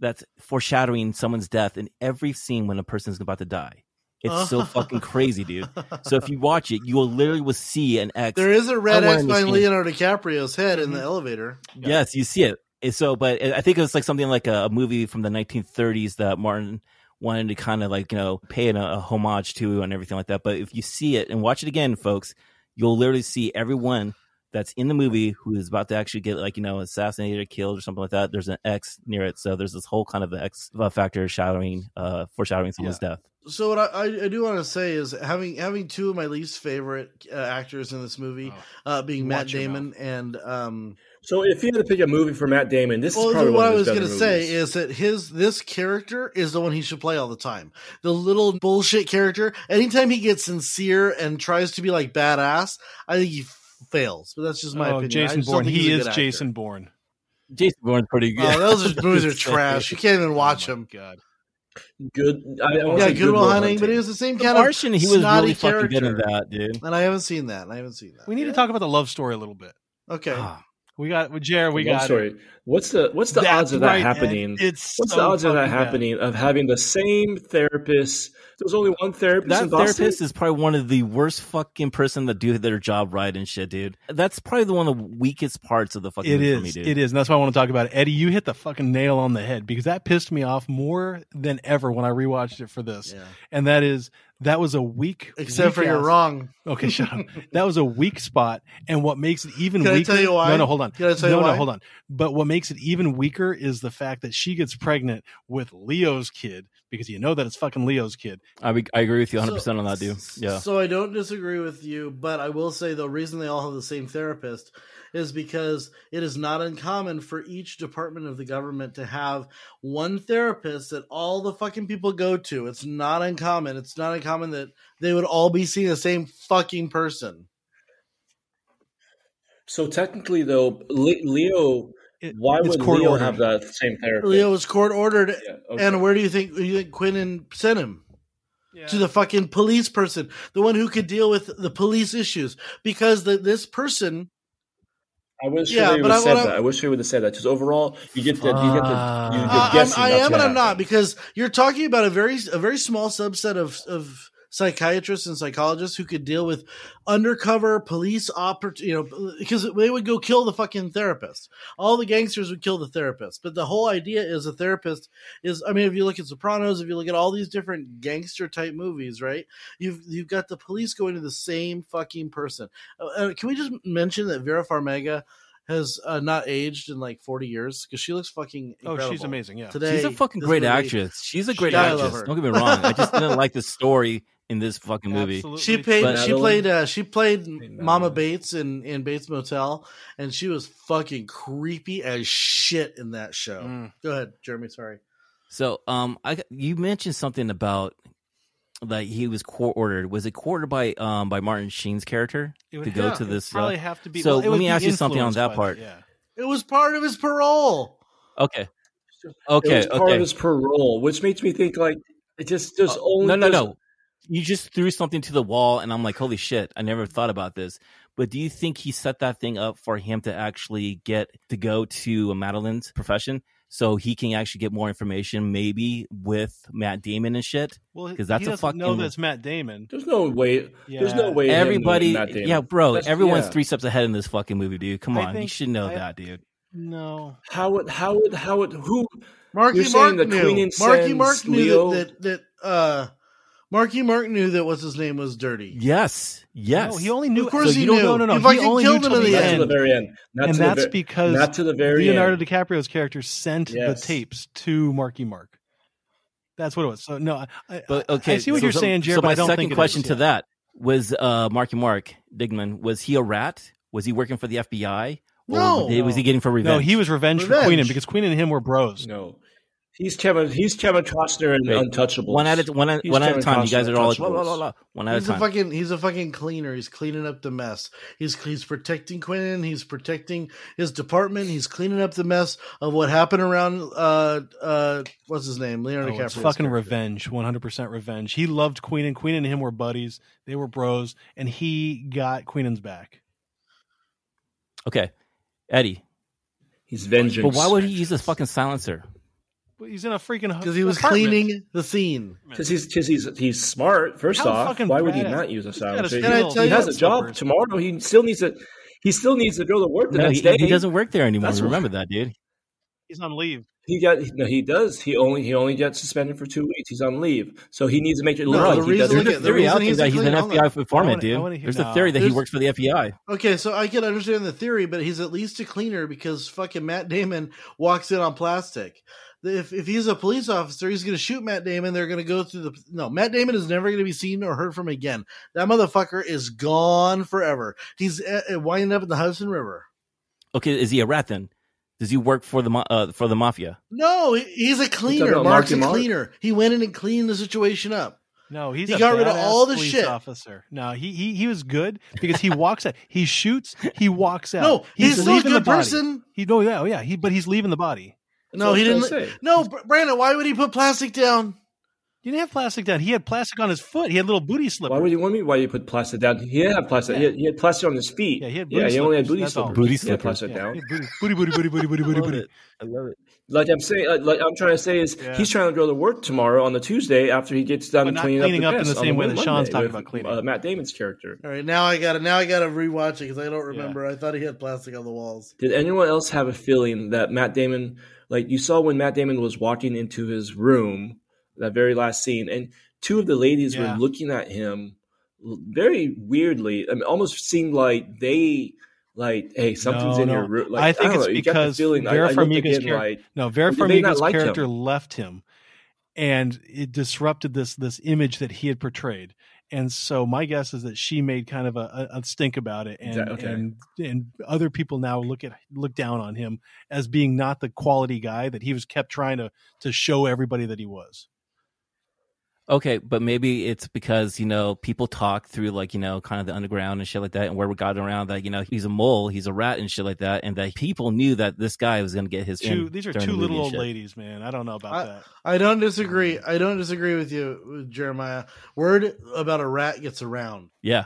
that's foreshadowing someone's death in every scene when a person's about to die. It's so fucking crazy, dude. So if you watch it, you will literally will see an X. there is a red X in the behind. Leonardo DiCaprio's head in the Mhm. elevator. Yes, you see it. And So, but I think it was like something like a, a movie from the 1930s that Martin wanted to kind of like you know pay it a, a homage to and everything like that. But if you see it and watch it again, folks, you'll literally see everyone that's in the movie who is about to actually get like you know assassinated or killed or something like that. There's an X near it, so there's this whole kind of X factor shadowing, uh, foreshadowing someone's death. So what I, I, I do want to say is having having two of my least favorite uh, actors in this movie, Oh. uh, being Matt Damon and um. So if you had to pick a movie for Matt Damon, this Well, is probably what one I was going to say is that his this character is the one he should play all the time. The little bullshit character. Anytime he gets sincere and tries to be like badass, I think he fails. But that's just my oh, opinion. Jason Bourne. He is good actor. Jason Bourne. Jason Bourne's pretty good. Oh, those are- movies are trash. You can't even oh watch oh them. God. good. I, I won't Yeah, say Good Will Hunting, but it was the same The kind Martian, of he was really fucking good in character. that, dude. And I haven't seen that. I haven't seen that. We need Yeah? to talk about the love story a little bit. Okay. Ah. We got with Jared. We Love got story. it. What's the what's the That's odds of that right, happening? It's What's so the odds of that bad. happening? Of having the same therapist? There's only one therapist that in therapist is probably one of the worst fucking person that do their job right and shit, dude. That's probably the one of the weakest parts of the fucking It movie is. for me, dude. It is. And that's why I want to talk about it. Eddie, you hit the fucking nail on the head because that pissed me off more than ever when I rewatched it for this. Yeah. And that is that was a weak Except weak for you're wrong. Okay, shut up. That was a weak spot. And what makes it even Can I tell you why? No, no, hold on. Can I tell no, you no, why? hold on. But what makes it even weaker is the fact that she gets pregnant with Leo's kid because you know that it's fucking Leo's kid. I, be- I agree with you 100 So- percent on that, dude. Yeah. So I don't disagree with you, but I will say the reason they all have the same therapist is because it is not uncommon for each department of the government to have one therapist that all the fucking people go to. It's not uncommon. It's not uncommon that they would all be seeing the same fucking person. So technically, though, Leo, It- why it's would court Leo ordered. have that same therapist? Leo was court ordered, Yeah, okay. and where do you think you think Queenan sent him? To the fucking police person, the one who could deal with the police issues, because the, this person I wish Yeah, they would have said wanna- that. I wish they would have said that because overall, you get the you get the you, you're Uh, I'm, guessing. I am and I'm not because you're talking about a very a very small subset of of psychiatrists and psychologists who could deal with undercover police oper you know because they would go kill the fucking therapist all the gangsters would kill the therapist but the whole idea is a therapist is i mean if you look at sopranos if you look at all these different gangster type movies right you've you've got the police going to the same fucking person uh, uh, can we just mention that vera farmiga has uh, not aged in like 40 years because she looks fucking Oh, she's amazing. Yeah. Today, She's a fucking great movie- actress. She's a great Yeah, I love actress. Don't get me wrong. I just didn't like the story in this fucking movie. Absolutely. She played. But- she played. Uh, she played Mama Bates in in Bates Motel, and she was fucking creepy as shit in that show. Mm. Go ahead, Jeremy. Sorry. So, um, I you mentioned something about like he was court ordered. Was it court ordered by um by Martin Sheen's character It would to go have- to it this? Probably uh, have to be. so well, let me ask you something on that by part. Yeah. It was part of his parole. okay, It okay, was part of his parole, which makes me think like it just there's Oh, only no, no, there's- no. You just threw something to the wall, and I'm like, holy shit! I never thought about this. But do you think he set that thing up for him to actually get to go to Madolyn's profession, so he can actually get more information, maybe with Matt Damon and shit? Well, because that's he a doesn't know fucking- that's Matt Damon. There's no way. There's no way. Everybody, Matt Damon. yeah, bro. That's- everyone's yeah. three steps ahead in this fucking movie, dude. Come on, you should know I- that, dude. No. How would how would how would who? Marky You're saying Mark the knew. Queen Marky sends Mark knew Leo- that, that that uh, Marky Mark knew that what's his name was dirty. Yes, yes. No, he only knew. Of course so he you don't, knew. No, no, no. He He, fucking only killed knew him till in the the Not to the very end. Not and to the that's ver- because not to the very Leonardo end. DiCaprio's character sent Yes. the tapes to Marky Mark. That's what it was. So no, I, I, But okay, I see what so you're some- saying, Jared. So but my I don't second think it question is. to Yeah. that was uh, Marky Mark Dignam. Was he a rat? Was he working for the FBI? Or No. did- was he getting for revenge? No, he was revenge, for Revenge. Queenan because Queenan and him were bros. No, he's Kevin. He's Kevin Costner in Wait, Untouchables. one at a one at, one at a Kevin time. You guys are all in like, blah, blah, blah, one at a He's a time. fucking he's a fucking cleaner. He's cleaning up the mess. He's he's protecting Quentin. He's protecting his department. He's cleaning up the mess of what happened around uh uh what's his name Leonardo Oh, DiCaprio. it's fucking revenge, 100% revenge. He loved Queenan. Queenan and him were buddies. They were bros, and he got Queenan's back. Okay, Eddie. He's vengeance. But why would he use this fucking silencer? But he's in a freaking because he was apartment. cleaning the scene. Because he's because he's he's smart. First How off, why would he badass. not use a He's got a silencer? Can I He has a job Slippers. tomorrow. He still needs to. He still needs to go to work the No, next he, day. he doesn't work there anymore. That's what- Remember that, dude. He's on leave. He got no. He does. He only he only gets suspended for two weeks. He's on leave, so he needs to make it look No, like the he reason- doesn't. look There's a the theory out there that he's an FBI informant, wanna- wanna dude. There's a no. theory that he works for the FBI. Okay, so I can understand the theory, but he's at least a cleaner because fucking Matt Damon walks in on plastic. If if he's a police officer, he's going to shoot Matt Damon. They're going to go through the no. Matt Damon is never going to be seen or heard from again. That motherfucker is gone forever. He's uh, uh, winding up in the Hudson River. Okay, is he a rat then? Does he work for the uh, for the mafia? No, he's a cleaner. about Mark's a Marky Mark? cleaner. He went in and cleaned the situation up. No, he's He a got rid of all the shit. officer. No, he, he he was good because he walks out. He shoots. He walks out. No, he's, still a leaving the good body. person. He no, yeah, oh, yeah. He but he's leaving the body. No, he didn't. say. No, Brandon, why would he put plastic down? He didn't have plastic down. He had plastic on his foot. He had little booty slippers. Why would you want me? Why you put plastic down? He didn't have plastic. He, had, he had plastic on his feet. Yeah, he had yeah. booty He only had booty That's all. slippers. Booty He had slippers. plastic Yeah, down. he had booty, booty, booty, booty, booty, booty, booty, booty. I love it. Like I'm saying, uh, like I'm trying to say is Yeah. he's trying to go to work tomorrow on the Tuesday after he gets done But not cleaning, cleaning up, up the in the same way that Monday Sean's talking with, about cleaning. Uh, Matt Damon's character. All right, now I got to Now I got to rewatch it because I don't remember. I thought he had plastic on the walls. Did anyone else have a feeling that Matt Damon, like you saw when Matt Damon was walking into his room, that very last scene, and two of the ladies Yeah. were looking at him very weirdly. I mean, almost seemed like they. Like, hey, something's No, in no. your room. Like, I think don't it's know, the because feeling. I, Vera I looked Farmiga's again, char- like, No, Vera Or did they not Farmiga's like character him? left him, and it disrupted this this image that he had portrayed. And so my guess is that she made kind of a, a, stink about it, and, okay. and and other people now look at look down on him as being not the quality guy that he was kept trying to to show everybody that he was. Okay, but maybe it's because you know people talk through like you know kind of the underground and shit like that, and where we got around that you know he's a mole, he's a rat and shit like that, and that people knew that this guy was going to get his. Two, these are two the little old shit. ladies, man. I don't know about that. I don't disagree. I don't disagree with you, Jeremiah. Word about a rat gets around. Yeah.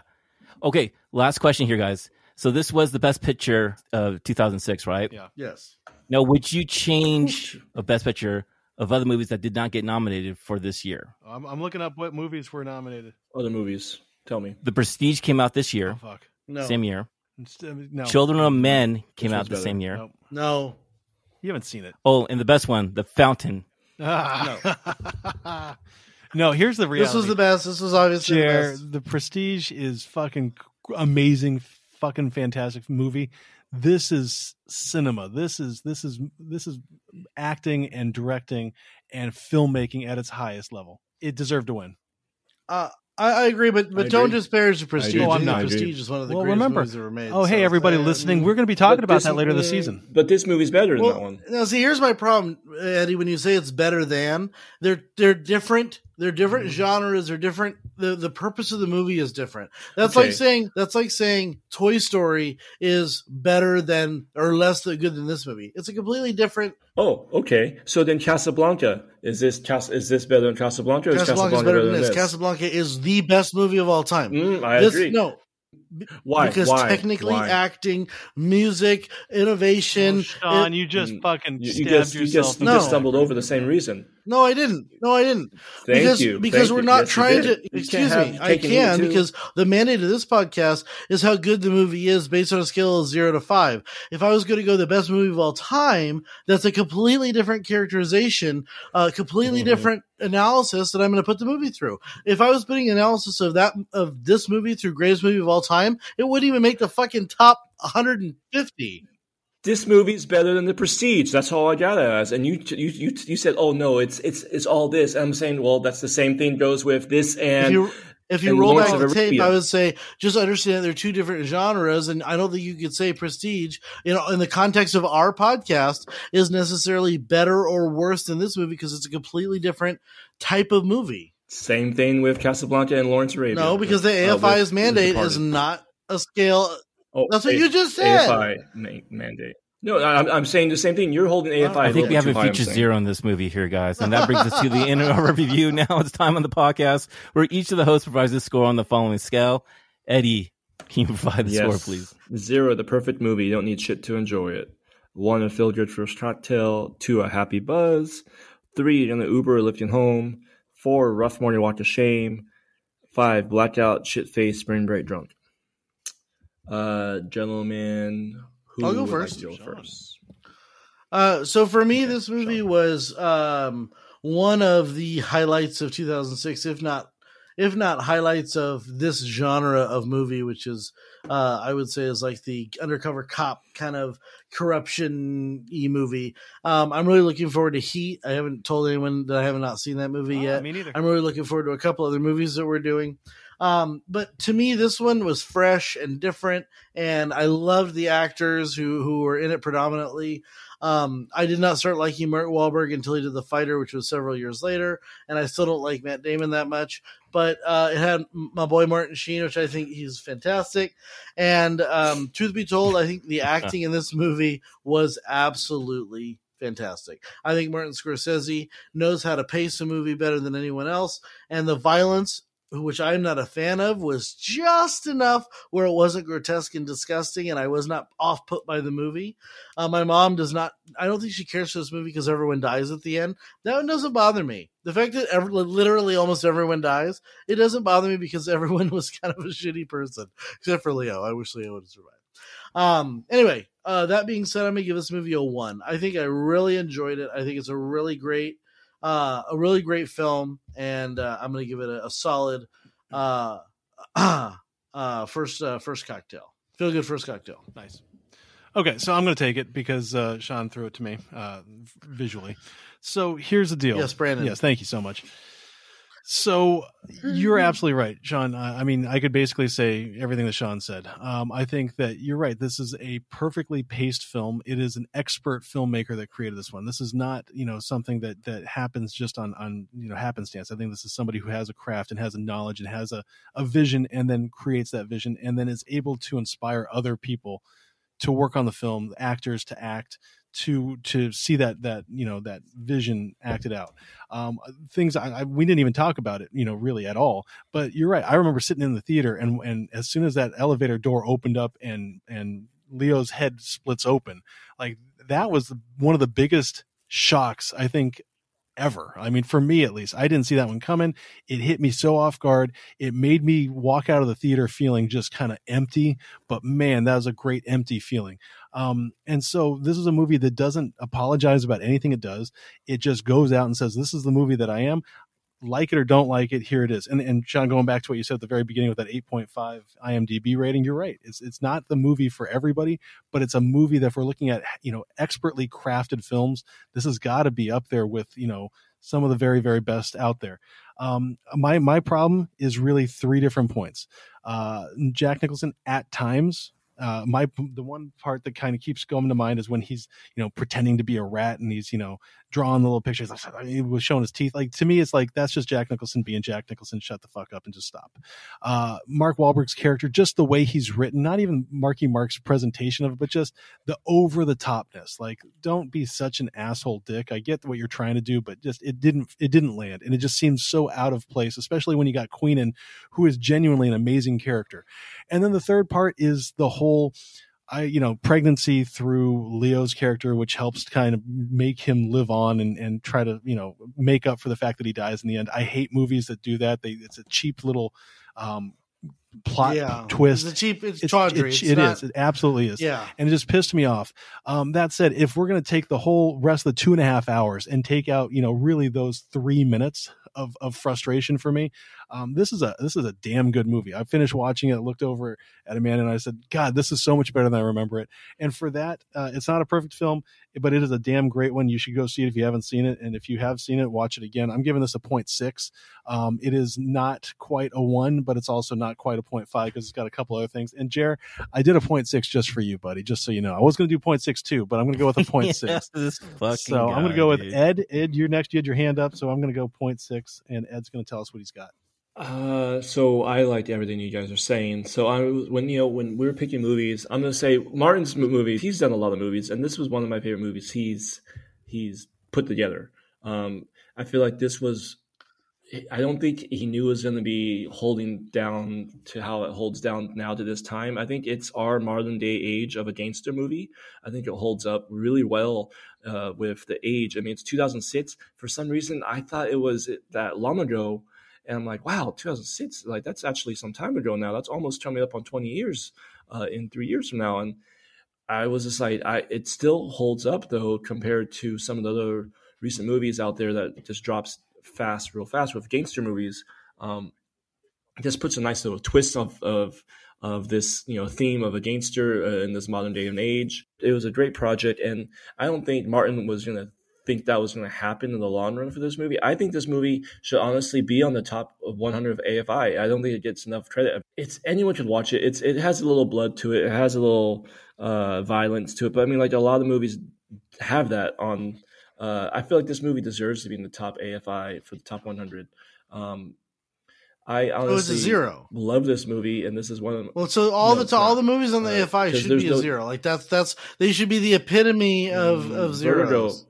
Okay. Last question here, guys. So this was the best picture of 2006, right? Yeah. Yes. Now, would you change a best picture of other movies that did not get nominated for this year? I'm, I'm looking up what movies were nominated. Other movies. Tell me. The Prestige came out this Oh year, fuck. No. same year. No. Children of Men came out the better? same year. Nope. No. You haven't seen it. Oh, and the best one, The Fountain. no. no, here's the reality. This was the best. This was obviously the best. the Prestige is fucking amazing, fucking fantastic movie. This is cinema. This is this is this is acting and directing and filmmaking at its highest level. It deserved to win. Uh, I, I agree, but but I don't agree. disparage the Prestige. agree. I Oh, I'm not. Prestige is one of the Well, greatest remember- movies ever made. Oh, hey, so, everybody uh, listening, we're going to be talking about that later this uh, season. But this movie's better than that one. now see, here's my problem, Eddie. When you say it's better than, they're they're different. They're different Mm-hmm. genres. They're different. the The purpose of the movie is different. That's Okay. like saying that's like saying Toy Story is better than or less than good than this movie. It's a completely different. Oh, okay. So then Casablanca is this Cas- is this better than Casablanca? Or is Casablanca is better than this. Casablanca is the best movie of all time. Mm, I this, agree. No, Why? because Why? technically, Why? acting, music, innovation. Oh, Sean, it- you just Mm, fucking you, stabbed you just you yourself. just in you No. just stumbled over the same reason. No, I didn't. No, I didn't. Thank because, you. Because Thank we're not Yes, trying to. Excuse me. I cake and eat it can because the mandate of this podcast is how good the movie is based on a scale of zero to five. If I was going to go the best movie of all time, that's a completely different characterization, a completely Mhm. different analysis that I'm going to put the movie through. If I was putting analysis of that of this movie through greatest movie of all time, it wouldn't even make the fucking top 150. This movie's better than the Prestige. That's all I got it as. And you you you you said, oh no, it's it's it's all this. And I'm saying, well, that's the same thing goes with this if and you if you roll Lawrence back the tape, I would say just understand they're two different genres, and I don't think you could say Prestige, you know, in the context of our podcast, is necessarily better or worse than this movie because it's a completely different type of movie. same thing with Casablanca and Lawrence Arabia. No, because the Uh, AFI's with mandate is not a scale. Oh, That's what A- you just said. AFI ma- mandate. No, I'm, I'm saying the same thing. You're holding AFI. I I think we have a too high, feature zero in this movie here, guys. And that brings us to the end of our review. Now it's time on the podcast where each of the hosts provides a score on the following scale. Eddie, can you provide the score, please? Zero, the perfect movie. You don't need shit to enjoy it. One, a feel good first cocktail. Two, a happy buzz. Three, in the Uber lifting home. Four, rough morning walk to shame. Five, blackout, shit face, spring break drunk. Uh, gentlemen, who I'll go would like first. to go first? Uh, so for me, Okay, this movie Sean. was um, one of the highlights of 2006, if not if not highlights of this genre of movie, which is uh, I would say is like the undercover cop kind of corruption e movie. Um, I'm really looking forward to Heat. I haven't told anyone that I have not seen that movie Oh, yet. me neither. I'm really looking forward to a couple other movies that we're doing. Um, but to me, this one was fresh and different, and I loved the actors who who were in it predominantly. Um, I did not start liking Mark Wahlberg until he did The Fighter, which was several years later, and I still don't like Matt Damon that much. But uh, it had my boy Martin Sheen, which I think he's fantastic. And um, truth be told, I think the acting in this movie was absolutely fantastic. I think Martin Scorsese knows how to pace a movie better than anyone else, and the violence which I'm not a fan of, was just enough where it wasn't grotesque and disgusting, and I was not off put by the movie. Uh, my mom does not. I don't think she cares for this movie because everyone dies at the end. That one doesn't bother me. The fact that literally almost everyone dies, it doesn't bother me because everyone was kind of a shitty person, except for Leo. I wish Leo would have survived. Um. Anyway, uh, that being said, I'm gonna give this movie a one. I think I really enjoyed it. I think it's a really great uh, a really great film, and uh, I'm going to give it a, a solid uh, uh, first uh, first cocktail. Feel good first cocktail. Nice. Okay, so I'm going to take it because uh, Sean threw it to me uh, visually. So here's the deal. Yes, Brandon. Yes, thank you so much. So you're absolutely right, Sean. I mean, I could basically say everything that Sean said. Um, I think that you're right. This is a perfectly paced film. It is an expert filmmaker that created this one. This is not, you know, something that that happens just on on you know happenstance. I think this is somebody who has a craft and has a knowledge and has a a vision, and then creates that vision, and then is able to inspire other people to work on the film, the actors to act, to to see that that you know that vision acted out. Um, things I, I, we didn't even talk about it, you know, really at all. But you're right. I remember sitting in the theater, and and as soon as that elevator door opened up and and Leo's head splits open, like that was one of the biggest shocks I think ever. I mean, for me at least, I didn't see that one coming. It hit me so off guard. It made me walk out of the theater feeling just kind of empty. But man, that was a great empty feeling. Um, and so this is a movie that doesn't apologize about anything it does. It just goes out and says, "This is the movie that I am." Like it or don't like it, here it is. And and Sean, going back to what you said at the very beginning with that 8.5 IMDb rating, you're right. It's it's not the movie for everybody, but it's a movie that if we're looking at you know expertly crafted films, this has got to be up there with you know some of the very very best out there. Um, my my problem is really three different points. Uh, Jack Nicholson at times uh, my the one part that kind of keeps going to mind is when he's you know pretending to be a rat and he's you know drawing the little pictures. He was showing his teeth. Like to me, it's like that's just Jack Nicholson being Jack Nicholson. Shut the fuck up and just stop. Uh, Mark Wahlberg's character, just the way he's written, not even Marky Mark's presentation of it, but just the over the topness. Like, don't be such an asshole dick. I get what you're trying to do, but just it didn't it didn't land, and it just seems so out of place, especially when you got Queenan, who is genuinely an amazing character. And then the third part is the whole I, you know, pregnancy through Leo's character, which helps kind of make him live on and, and try to, you know, make up for the fact that he dies in the end. I hate movies that do that. They, it's a cheap little, um, plot yeah. twist. It's a cheap, it's, it's tawdry. It's it not, is. It absolutely is. Yeah. And it just pissed me off. Um, that said, if we're going to take the whole rest of the two and a half hours and take out, you know, really those three minutes of, of frustration for me, um, this is a this is a damn good movie. I finished watching it, looked over at Amanda, and I said, "God, this is so much better than I remember it." And for that, uh, it's not a perfect film, but it is a damn great one. You should go see it if you haven't seen it, and if you have seen it, watch it again. I'm giving this a 0.6. Um, it is not quite a one, but it's also not quite a 0.5 because it's got a couple other things. And Jer, I did a 0.6 just for you, buddy, just so you know. I was going to do 0.6 too, but I'm going to go with a 0.6. so guy, I'm going to go dude. with Ed. Ed, you're next. You had your hand up, so I'm going to go 0.6, and Ed's going to tell us what he's got. Uh, so I liked everything you guys are saying. So I when you know when we were picking movies, I'm gonna say Martin's movies. He's done a lot of movies, and this was one of my favorite movies he's he's put together. Um, I feel like this was. I don't think he knew it was going to be holding down to how it holds down now to this time. I think it's our modern day age of a gangster movie. I think it holds up really well uh, with the age. I mean, it's 2006. For some reason, I thought it was that long ago and I'm like, wow, 2006, like that's actually some time ago now. That's almost coming up on 20 years uh, in three years from now. And I was just like, I, it still holds up though compared to some of the other recent movies out there that just drops fast, real fast with gangster movies. Um, just puts a nice little twist of, of of this you know theme of a gangster uh, in this modern day and age. It was a great project, and I don't think Martin was going to think that was going to happen in the long run for this movie. I think this movie should honestly be on the top of 100 of AFI. I don't think it gets enough credit. It's anyone could watch it. It's it has a little blood to it. It has a little uh, violence to it. But I mean, like a lot of movies have that on. Uh, I feel like this movie deserves to be in the top AFI for the top 100. Um, I honestly a zero. love this movie, and this is one of them. Well, so all No, the all the movies on the Uh, AFI should be a no- zero. Like that's that's they should be the epitome of of Mm, zeros. Vertigo.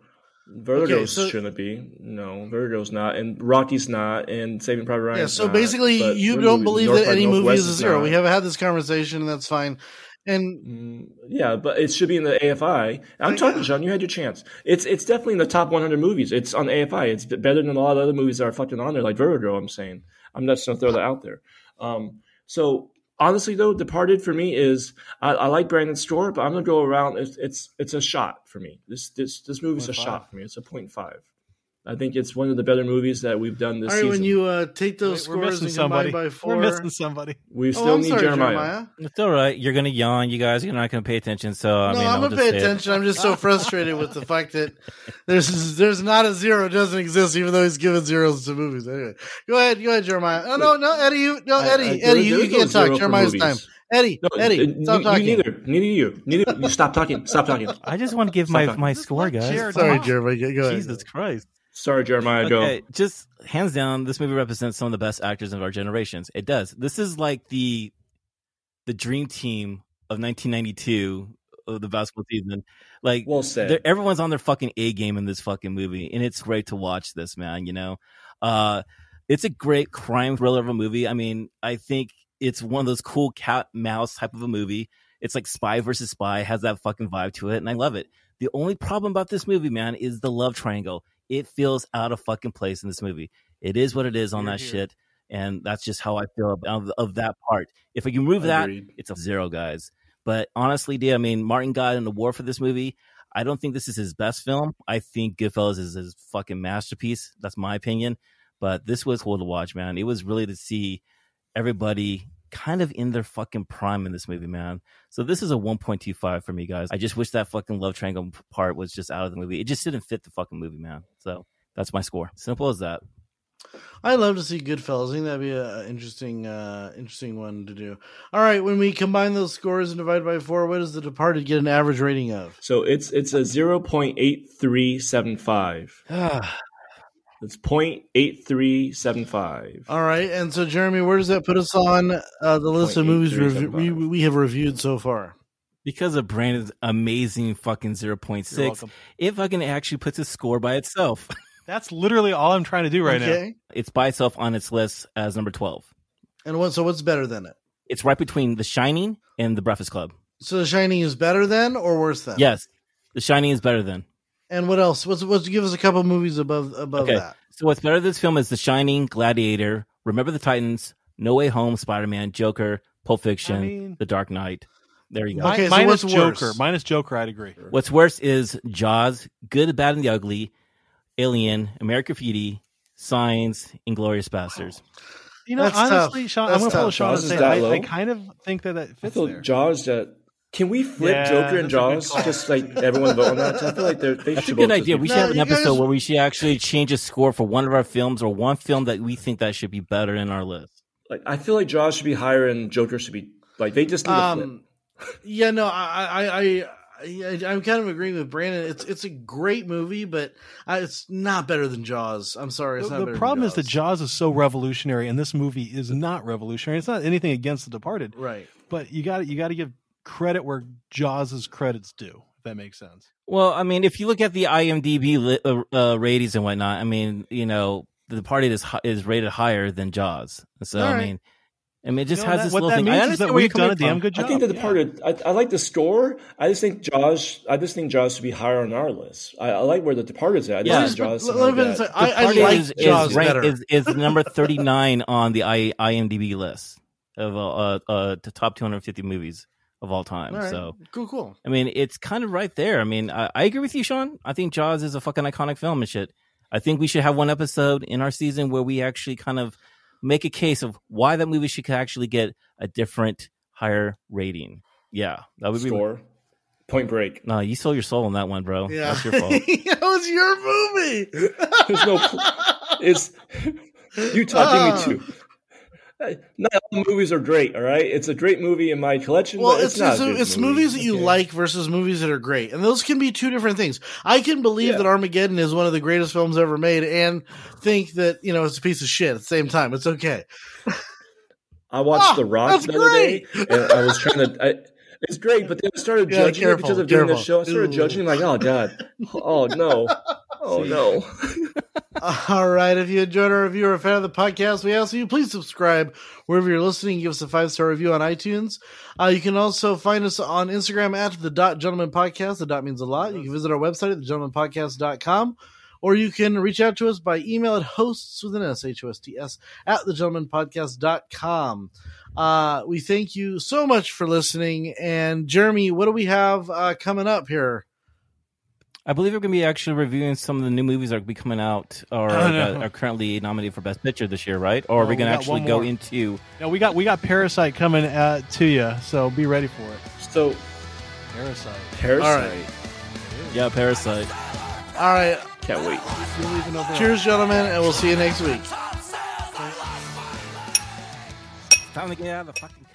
Vertigo's Okay, so- shouldn't be. No, Vertigo's not, and Rocky's not, and Saving Private Ryan. Yeah, so basically, you don't believe that any movie is a zero. We haven't had this conversation, and that's fine. And Mm, yeah, but it should be in the AFI. I'm I- talking, Sean. You had your chance. It's it's definitely in the top 100 movies. It's on AFI. It's better than a lot of other movies that are fucking on there, like Vertigo. I'm saying. I'm just gonna throw that out there. Um, so honestly, though, Departed for me is I, I like Brandon Store, but I'm gonna go around. It's it's it's a shot for me. This this this movie's a 0.5. shot for me. It's a point five. I think it's one of the better movies that we've done this All right, season. when you uh, take those Wait, we're scores and somebody. combine by four, We're missing somebody. we oh, still I'm need sorry, Jeremiah. Jeremiah. It's all right. You're gonna yawn, you guys. You're not gonna pay attention. So I no, mean, I'm I'll gonna just pay say it. attention. I'm just so frustrated with the fact that there's there's not a zero It doesn't exist, even though he's given zeros to movies. Anyway, go ahead, go ahead, Jeremiah. Oh no, no, Eddie, you, no, Eddie, I- Eddie, there- you, there's you can't talk. for Jeremiah's time. Eddie, No, Eddie, uh, stop talking. You neither. Neither you. Neither you. Stop talking. Stop talking. I just want to give Stop my talking. my score, guys. Sorry. Jeremiah. Go go ahead. Jesus Christ. Sorry, Jeremiah. Go. Just hands down, this movie represents some of the best actors of our generations. It does. This is like the the dream team of 1992 of the basketball season. Like, Well said. everyone's on their fucking A game in this fucking movie, and it's great to watch this, man. You know, uh, it's a great crime thriller of a movie. I mean, I think it's one of those cool cat mouse type of a movie. It's like spy versus spy, has that fucking vibe to it, and I love it. The only problem about this movie, man, is the love triangle. It feels out of fucking place in this movie. It is what it is on Here, that here. shit, and that's just how I feel of, of, that part. If I can remove that, it's a zero, guys. But honestly, dear, I mean, Martin got an award for this movie. I don't think this is his best film. I think Goodfellas is his fucking masterpiece. That's my opinion. But this was cool to watch, man. It was really to see everybody kind of in their fucking prime in this movie, man. So this is a 1.25 for me, guys. I just wish that fucking love triangle part was just out of the movie. It just didn't fit the fucking movie, man. So that's my score. Simple as that. I'd love to see Goodfellas. I think that'd be an interesting, uh, interesting one to do. All right, when we combine those scores and divide by four, what does The Departed get an average rating of? So it's it's a zero point eight three seven five. It's point eight three seven five. All right, and so Jeremy, where does that put us on uh, the list of movies rev- we, we have reviewed so far? because of Brandon's amazing fucking 0.6, welcome. it fucking actually puts a score by itself. That's literally all I'm trying to do right now. it's by itself on its list as number 12. And what? So what's better than it? It's right between The Shining and The Breakfast Club. So The Shining is better than or worse than? Yes, The Shining is better than. And what else? What's what's give us a couple movies above above Okay. that? So what's better than this film is The Shining, Gladiator, Remember the Titans, No Way Home, Spider Man, Joker, Pulp Fiction, I mean- The Dark Knight. There you go. Okay, so minus what's Joker. worse? Minus Joker, I'd agree. What's worse is Jaws, Good, Bad, and the Ugly, Alien, American Graffiti, Signs, Inglourious Basterds. You know, That's honestly, tough. Sean, That's I'm gonna follow tough. Sean and say I. I kind of think that that I fits feel there. Jaws. That can we flip Yeah, Joker and that's a good Jaws? Just like everyone vote on that. I feel like they're, they That's a good idea. We should No, have an episode guys- where we should actually change a score for one of our films or one film that we think that should be better in our list. like I feel like Jaws should be higher and Joker should be like they just need to flip. Um, yeah, no, I, I, I, I, I'm kind of agreeing with Brandon. It's it's a great movie, but uh, it's not better than Jaws. I'm sorry, it's The, not. the better than problem is that Jaws. Jaws is so revolutionary, and this movie is not revolutionary. It's not anything against The Departed, right. but you got you got to give credit where Jaws' credits due. If that makes sense. Well, I mean, if you look at the IMDb li- uh, uh, ratings and whatnot, I mean, you know, the Departed is hi- is rated higher than Jaws. So All I mean, I mean, it just You know, has that- this what little that thing. means I is understand that we've done coming a damn good job. I think The yeah. Departed. I, I like the score. I just think Jaws. I just think Jaws should be higher on our list. I, I like where The Departed's at. I Yeah. think Jaws. Let- somehow let me got- say- I, I like is, Jaws is, ranked- better. is, is number 39 on the I, IMDb list of uh, uh, uh, the top 250 movies of all time. All right. So, cool, cool. I mean, it's kind of right there. I mean, I, I agree with you, Sean. I think Jaws is a fucking iconic film and shit. I think we should have one episode in our season where we actually kind of make a case of why that movie should actually get a different, higher rating. Yeah, that would be. score. Point Break. No, you sold your soul on that one, bro. Yeah, That's your fault. that was your movie. There's no. it's you talking me uh, too. Not all movies are great. All right, it's a great movie in my collection. Well, but it's it's, not. it's, a it's movie. movies that you Okay. like versus movies that are great, and those can be two different things. I can believe Yeah. that Armageddon is one of the greatest films ever made, and think that you know it's a piece of shit at the same time. It's okay. I watched Ah, The Rock that's the other day, great. and I was trying to. I, it's great, but then I started Yeah, judging careful, it because of doing careful. the show. I started Ooh. judging, like, oh god, oh no, oh no. All right. If you enjoyed our review or a fan of the podcast, we ask you please subscribe wherever you're listening. Give us a five star review on iTunes. Uh, you can also find us on Instagram at the Dot Gentleman Podcast. The dot means a lot. You can visit our website at thegentlemanpodcast.com or you can reach out to us by email at hosts with an S, H O S T S, at thegentlemanpodcast.com. Uh, we thank you so much for listening. And Jeremy, what do we have uh, coming up here? I believe we're going to be actually reviewing some of the new movies that are be coming out or Oh, that are currently nominated for Best Picture this year, right? Or are No, we we going to actually go into No, we got we got Parasite coming uh, to you, so be ready for it. So, Parasite. Parasite. All right. yeah Parasite? All right. Can't wait. You're leaving over. Cheers, gentlemen, and we'll see you next week. Time to get out of the fucking.